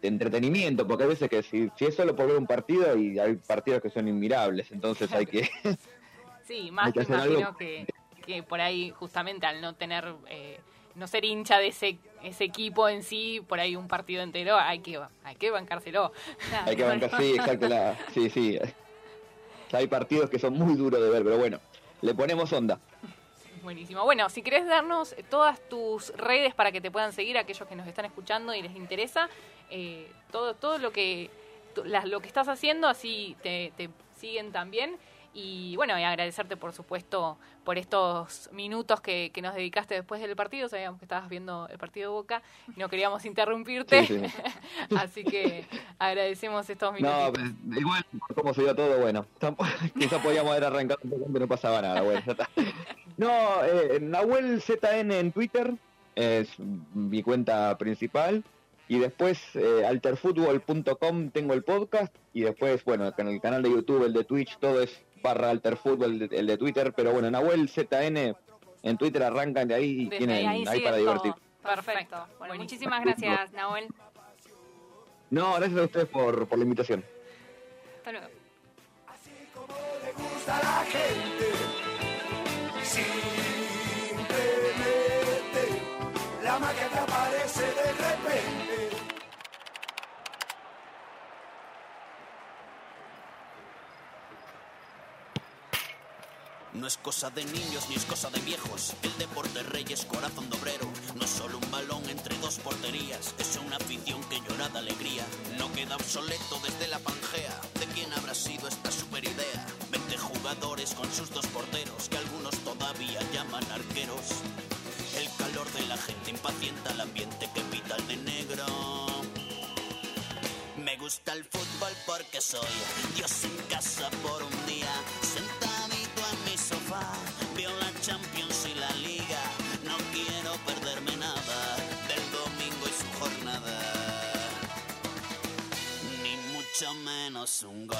de entretenimiento porque hay veces que si, si es solo por ver un partido y hay partidos que son inmirables entonces hay que Sí, más que imagino algo. que, que por ahí, justamente al no tener, eh, no ser hincha de ese, ese equipo en sí, por ahí un partido entero, hay que, hay que bancárselo. Claro, hay que bancar sí exacto la, sí sí hay partidos que son muy duros de ver pero bueno le ponemos onda Buenísimo. Bueno, si querés darnos todas tus redes para que te puedan seguir aquellos que nos están escuchando y les interesa, eh, todo, todo lo que lo que estás haciendo, así te siguen también. Y bueno, y agradecerte por supuesto por estos minutos que, que nos dedicaste después del partido. Sabíamos que estabas viendo el partido de Boca y no queríamos interrumpirte. Sí, Así que agradecemos estos minutos. no pues, igual por cómo se dio todo bueno quizá podíamos haber arrancado un poco pero no pasaba nada bueno ya está. no eh, Nahuel ZN en Twitter es mi cuenta principal y después eh, alterfutbol.com tengo el podcast y después bueno en el canal de YouTube el de Twitch todo es barra alterfutbol el de, el de Twitter pero bueno Nahuel ZN en Twitter arrancan de ahí y Desde tienen ahí para todo. divertir Perfecto. Bueno, Buenísimo. muchísimas gracias, Nahuel. No, gracias a ustedes por, por la invitación. Hasta luego. Así como le gusta la gente. No es cosa de niños ni es cosa de viejos. El deporte rey es corazón de. No es solo un balón entre dos porterías. Es una afición que llora de alegría. No queda obsoleto desde la pangea. ¿De quién habrá sido esta super idea? 20 jugadores con sus dos porteros que algunos todavía llaman arqueros. El calor de la gente impacienta el ambiente que pita el de negro. Me gusta el fútbol porque soy Dios en casa por un día, menos un gol.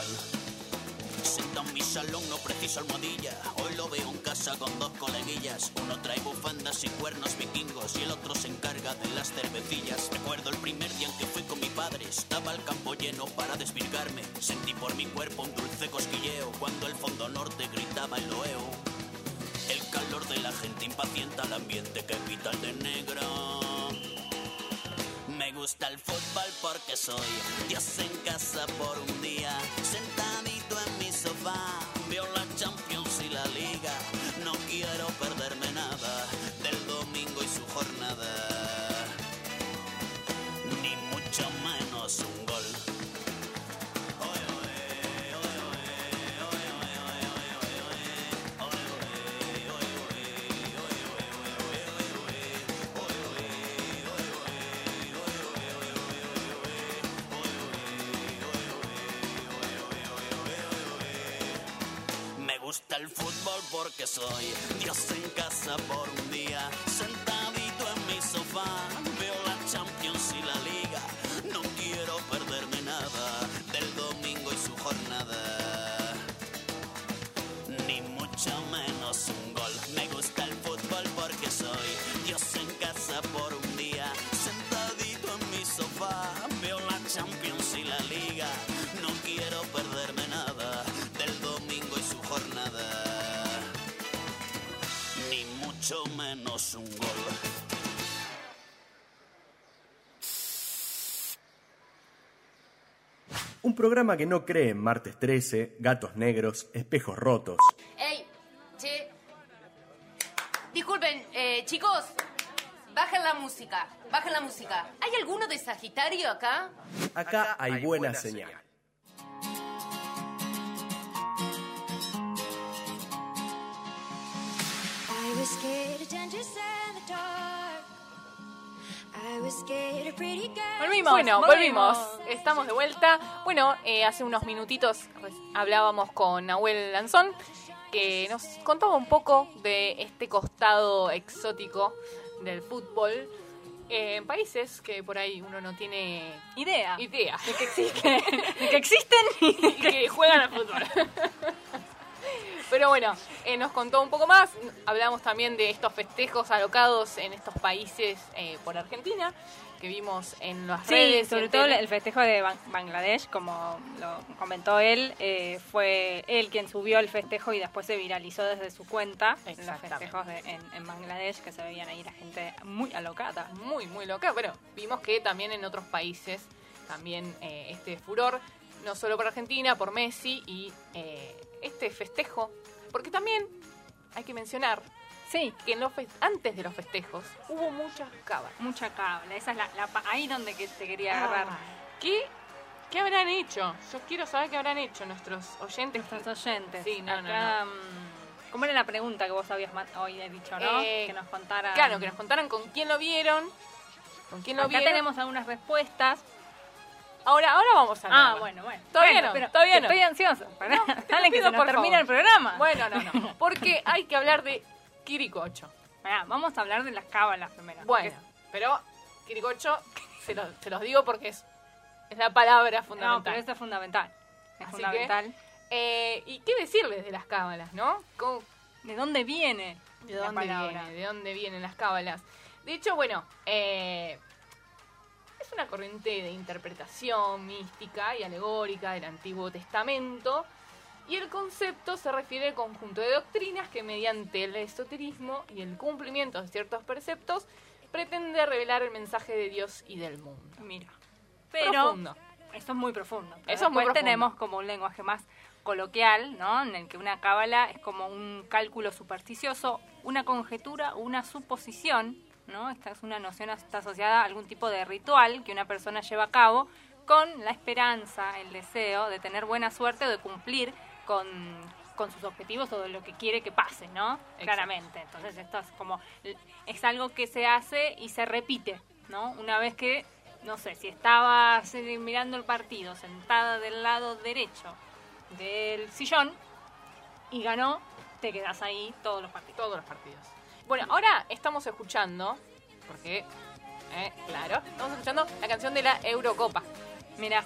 En mi salón no preciso almohadilla. Hoy lo veo en casa con dos coleguillas. Uno trae bufandas y cuernos vikingos Y el otro se encarga de las cervecillas. Recuerdo el primer día en que fui con mi padre. Estaba el campo lleno para desvirgarme. Sentí por mi cuerpo un dulce cosquilleo Cuando el fondo norte gritaba el loeo El calor de la gente impacienta el ambiente que pita el de negro gusta el fútbol porque soy Dios en casa por un día, sentadito en mi sofá, el fútbol porque soy. Dios en casa por un día, Un programa que no cree en martes 13, gatos negros, espejos rotos. ¡Ey! Che. Disculpen, eh, chicos. Bajen la música. Bajen la música. ¿Hay alguno de Sagitario acá? Acá hay buena señal. I was scared. Volvimos, bueno, volvimos. Estamos de vuelta. Bueno, eh, hace unos minutitos hablábamos con Nahuel Lanzón, que nos contaba un poco de este costado exótico del fútbol eh, en países que por ahí uno no tiene Idea. idea De que existen. de que existen y y que juegan al fútbol. Pero bueno, eh, nos contó un poco más. Hablamos también de estos festejos alocados en estos países eh, por Argentina, que vimos en las Sí, redes. sobre todo tele. el festejo de Ban- Bangladesh, como lo comentó él, eh, fue él quien subió el festejo y después se viralizó desde su cuenta los festejos de- en, en Bangladesh, que se veían ahí la gente muy alocada. muy, muy loca. Pero vimos que también en otros países, también eh, este furor, no solo por Argentina, por Messi y eh, este festejo. Porque también hay que mencionar Sí, que en los antes de los festejos hubo muchas cabas. mucha cabla. Esa es la, la ahí donde que te quería agarrar. ¿Qué, ¿Qué habrán hecho? Yo quiero saber qué habrán hecho nuestros oyentes. Nuestros oyentes. Sí, no, no, Acá, mm, ¿Cómo era la pregunta que vos habías hoy dicho, no? Eh, que nos contaran. Claro, que nos contaran con quién lo vieron. Con quién lo Acá vieron. tenemos algunas respuestas. Ahora, ahora vamos a Ah, verlo. bueno, bueno. Todavía Bueno, no, pero todavía no. Estoy ansiosa. Pará, lo dale que se nos el programa. Bueno, no, no. Porque hay que hablar de Quiricocho. Pará, vamos a hablar de las cábalas primero. Bueno, porque- pero Quiricocho, se, lo- se los digo porque es, es la palabra No, fundamental. pero esto es fundamental. Es Así fundamental. Eh, ¿Y qué decirles de las cábalas, no? ¿Cómo- ¿De dónde viene ¿De dónde palabra? viene? ¿De dónde vienen las cábalas? De hecho, bueno, eh, es una corriente de interpretación mística y alegórica del Antiguo Testamento. Y el concepto se refiere al conjunto de doctrinas que mediante el esoterismo y el cumplimiento de ciertos preceptos pretende revelar el mensaje de Dios y del mundo. Mira. Pero Profundo. esto es muy profundo. Eso es muy profundo. tenemos como un lenguaje más coloquial, ¿no? En el que una cábala es como un cálculo supersticioso, una conjetura, una suposición, ¿no? Esta es una noción está asociada a algún tipo de ritual que una persona lleva a cabo con la esperanza, el deseo de tener buena suerte o de cumplir con, con sus objetivos o de lo que quiere que pase, ¿no? Claramente. Entonces esto es como, es algo que se hace y se repite, ¿no? Una vez que, no sé, si estabas mirando el partido sentada del lado derecho del sillón y ganó, te quedas ahí todos los partidos. Todos los partidos. Bueno, ahora estamos escuchando, porque, eh, claro, estamos escuchando la canción de la Eurocopa. Mira,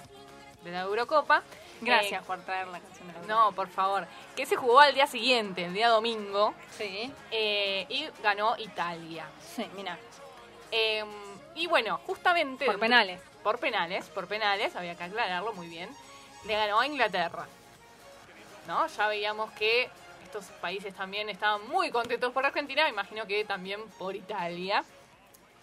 de la Eurocopa. Gracias Eh, por traer la canción de la No, por favor. Que se jugó al día siguiente, el día domingo. Sí. eh, y ganó Italia. Sí, mira. Eh, y bueno, justamente. Por penales. Por penales, por penales, había que aclararlo muy bien. Le ganó a Inglaterra. ¿No? Ya veíamos que estos países también estaban muy contentos por Argentina, me imagino que también por Italia.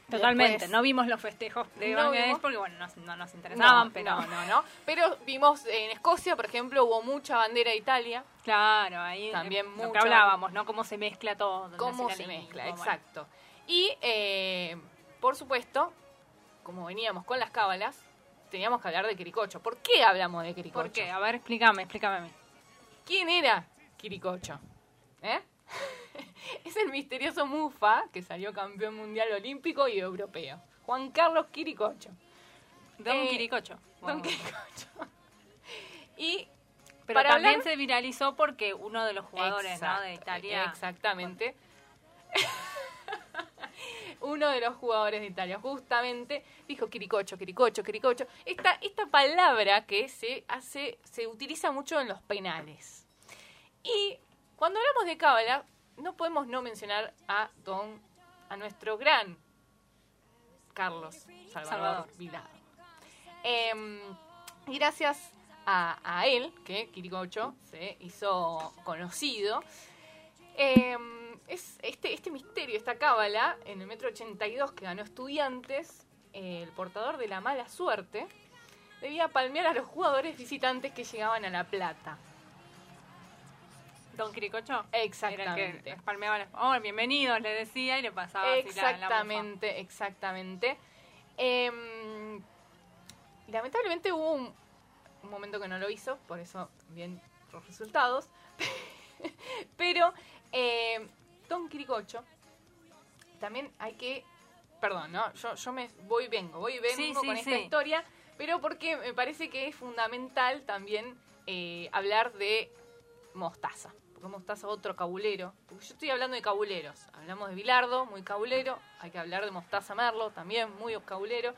Totalmente, Después- no vimos los festejos de No vimos. porque, bueno, no, no nos interesaban, No, pero... no, no, no. Pero vimos en Escocia, por ejemplo, hubo mucha bandera de Italia. Claro, ahí También eh, lo mucho- que hablábamos, ¿no? Cómo se mezcla todo. cómo se mezcla, bueno. exacto. Y, eh, por supuesto, como veníamos con las cábalas, teníamos que hablar de Quiricocho. ¿Por qué hablamos de Quiricocho? ¿Por qué? A ver, explícame, explícame a mí. ¿Quién era Quiricocho? ¿Eh? es el misterioso Mufa que salió campeón mundial olímpico y europeo. Juan Carlos Quiricocho. Don Eh, Quiricocho. Don Bueno. Quiricocho. Y Pero para también hablar- se viralizó porque uno de los jugadores ¿no? de Italia... Exactamente. Uno de los jugadores de Italia justamente dijo Quiricocho, Quiricocho, Quiricocho. Esta, esta palabra que se hace, se utiliza mucho en los penales. Y cuando hablamos de cábala, no podemos no mencionar a don, a nuestro gran Carlos Salvador, Salvador. Vilado. Em, y gracias a, a él, que Quiricocho se hizo conocido, em, es este, este misterio, esta cábala, en el metro 82 que ganó Estudiantes, eh, el portador de la mala suerte, debía palmear a los jugadores visitantes que llegaban a La Plata. Don Quiricocho. Exactamente. Era el que les palmeaba las- Oh, bienvenidos, le decía y le pasaba así la-. Exactamente, exactamente. Em, lamentablemente hubo un, un momento que no lo hizo, por eso bien los resultados. Pero em, Don Quiricocho, también hay que... Perdón, ¿no? Yo, yo me voy, vengo, voy, vengo Sí, sí, con esta sí. historia, pero porque me parece que es fundamental también eh, hablar de Mostaza. Porque Mostaza otro cabulero. Porque yo estoy hablando de cabuleros. Hablamos de Bilardo, muy cabulero. Hay que hablar de Mostaza Merlo, también muy cabulero.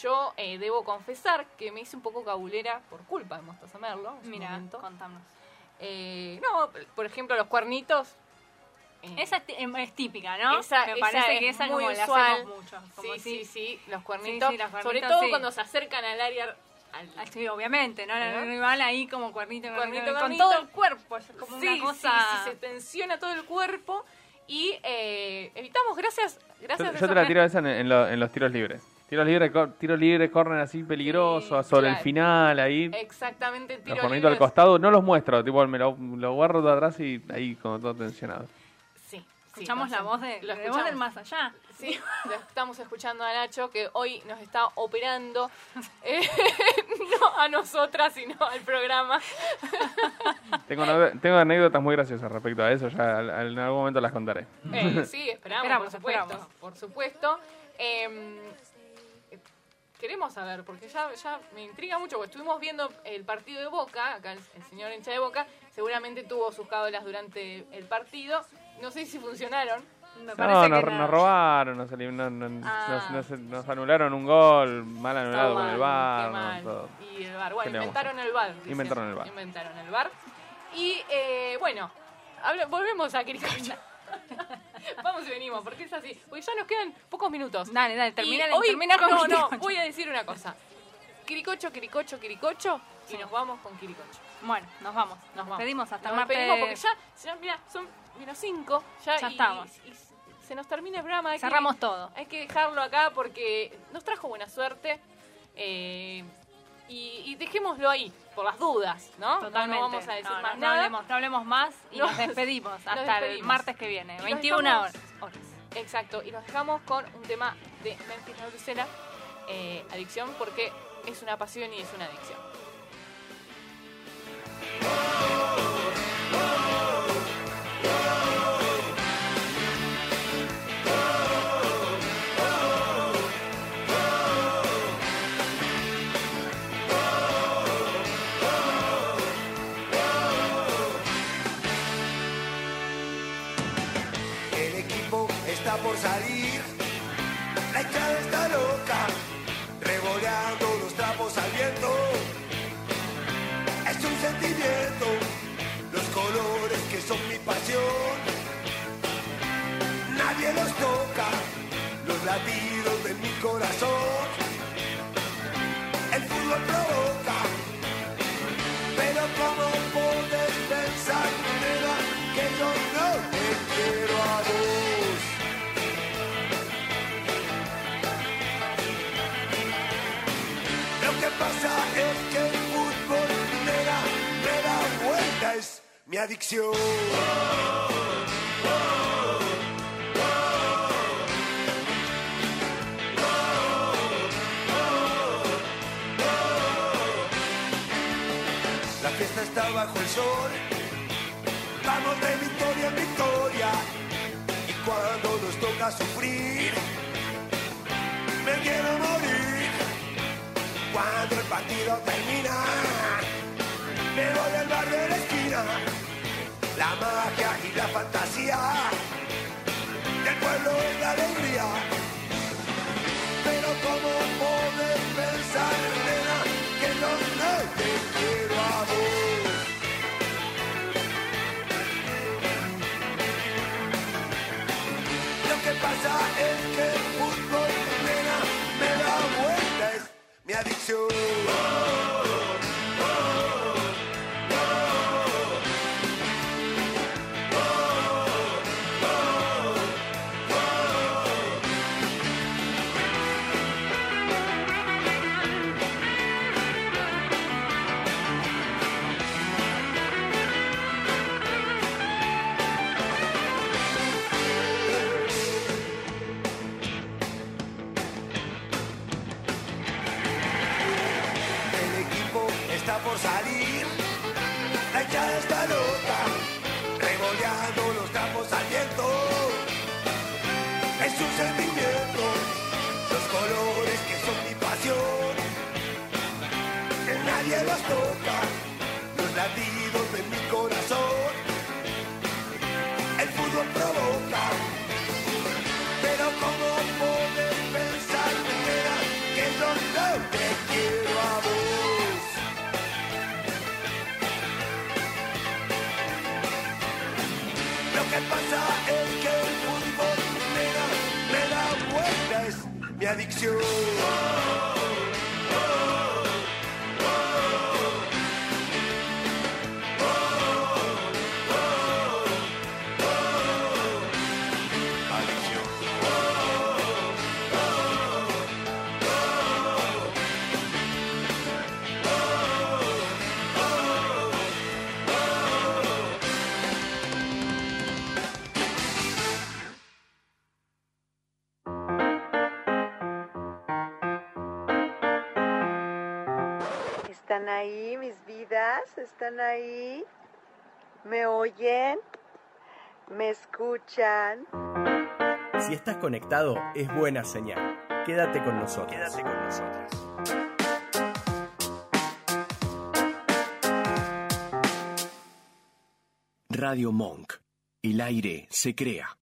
Yo eh, debo confesar que me hice un poco cabulera por culpa de Mostaza Merlo. Mira, momento. contanos. Eh, no, por ejemplo, los cuernitos. eh, Esa es, ti- es típica, ¿no? esa- Me esa parece es que esa muy como la hacemos mucho. Como sí, sí, sí, los cuernitos. Sí, sí, los sobre cuernitos, todo sí. cuando se acercan al área. Al- Ah, Sí, obviamente, ¿no? El rival ahí como cuernito, Cuernito, con cuernito. todo el cuerpo, es como sí, una cosa... sí, sí, se tensiona todo el cuerpo y eh, evitamos, gracias, gracias Yo, a yo te la tiro esa en, en lo- en los tiros libres. Tiros libres, cor- tiro libre, corner así peligroso, Sí, sobre el final, ahí. Exactamente, Los tiro cuernitos al costado, no los muestro, tipo, me lo, lo guardo de atrás y ahí como todo tensionado. Sí, Escuchamos la voz, de, la voz escuchamos. del más allá. Sí, lo estamos escuchando a Nacho que hoy nos está operando, eh, no a nosotras, sino al programa. Tengo, anécdotas muy graciosas respecto a eso, ya en algún momento las contaré. Eh, sí, esperamos, Esperamos, por supuesto. esperamos. Por supuesto. Em, queremos saber, porque ya, ya me intriga mucho, porque estuvimos viendo el partido de Boca, acá el, el señor hincha de Boca, seguramente tuvo sus cábalas durante el partido. No sé si funcionaron. Me No, que nos, no. nos robaron, nos, Ah. nos, nos- nos anularon un gol, mal anulado con mal, el qué bar, todo. Y el bar. Bueno, ¿Qué le vamos a inventaron el bar. Inventaron el bar. Inventaron el bar. Y eh, bueno, volvemos a Quiricocho. Vamos y venimos, porque es así. Porque ya nos quedan pocos minutos. Dale, dale, termina, Y hoy, termina con No, no, voy a decir una cosa. Quiricocho, Quiricocho, Quiricocho. Y nos vamos con Quiricocho. Bueno, nos vamos. Nos, vamos. pedimos hasta Nos el martes. despedimos porque ya, ya, mira, son menos cinco. Ya, Ya y- estamos. y se nos termina el programa. hay que- Cerramos todo. Hay que dejarlo acá porque nos trajo buena suerte. eh, y, y dejémoslo ahí, por las dudas, ¿no? No- Totalmente. No, vamos a decir No, no, más no nada. hablemos, no hablemos más y No. nos despedimos Nos hasta el martes que viene, Y los 21 dejamos- horas. Exacto, y nos dejamos con un tema de Memphis La Brucela, eh, adicción, porque es una pasión y es una adicción. Sol, vamos de victoria en victoria. Y cuando nos toca sufrir, me quiero morir. Cuando el partido termina, me voy al bar de la esquina. La magia y la fantasía pasa ¿Están ahí? ¿Me oyen? ¿Me escuchan? Si estás conectado, es buena señal. Quédate con nosotros. Quédate con nosotros. Radio Monk. El aire se crea.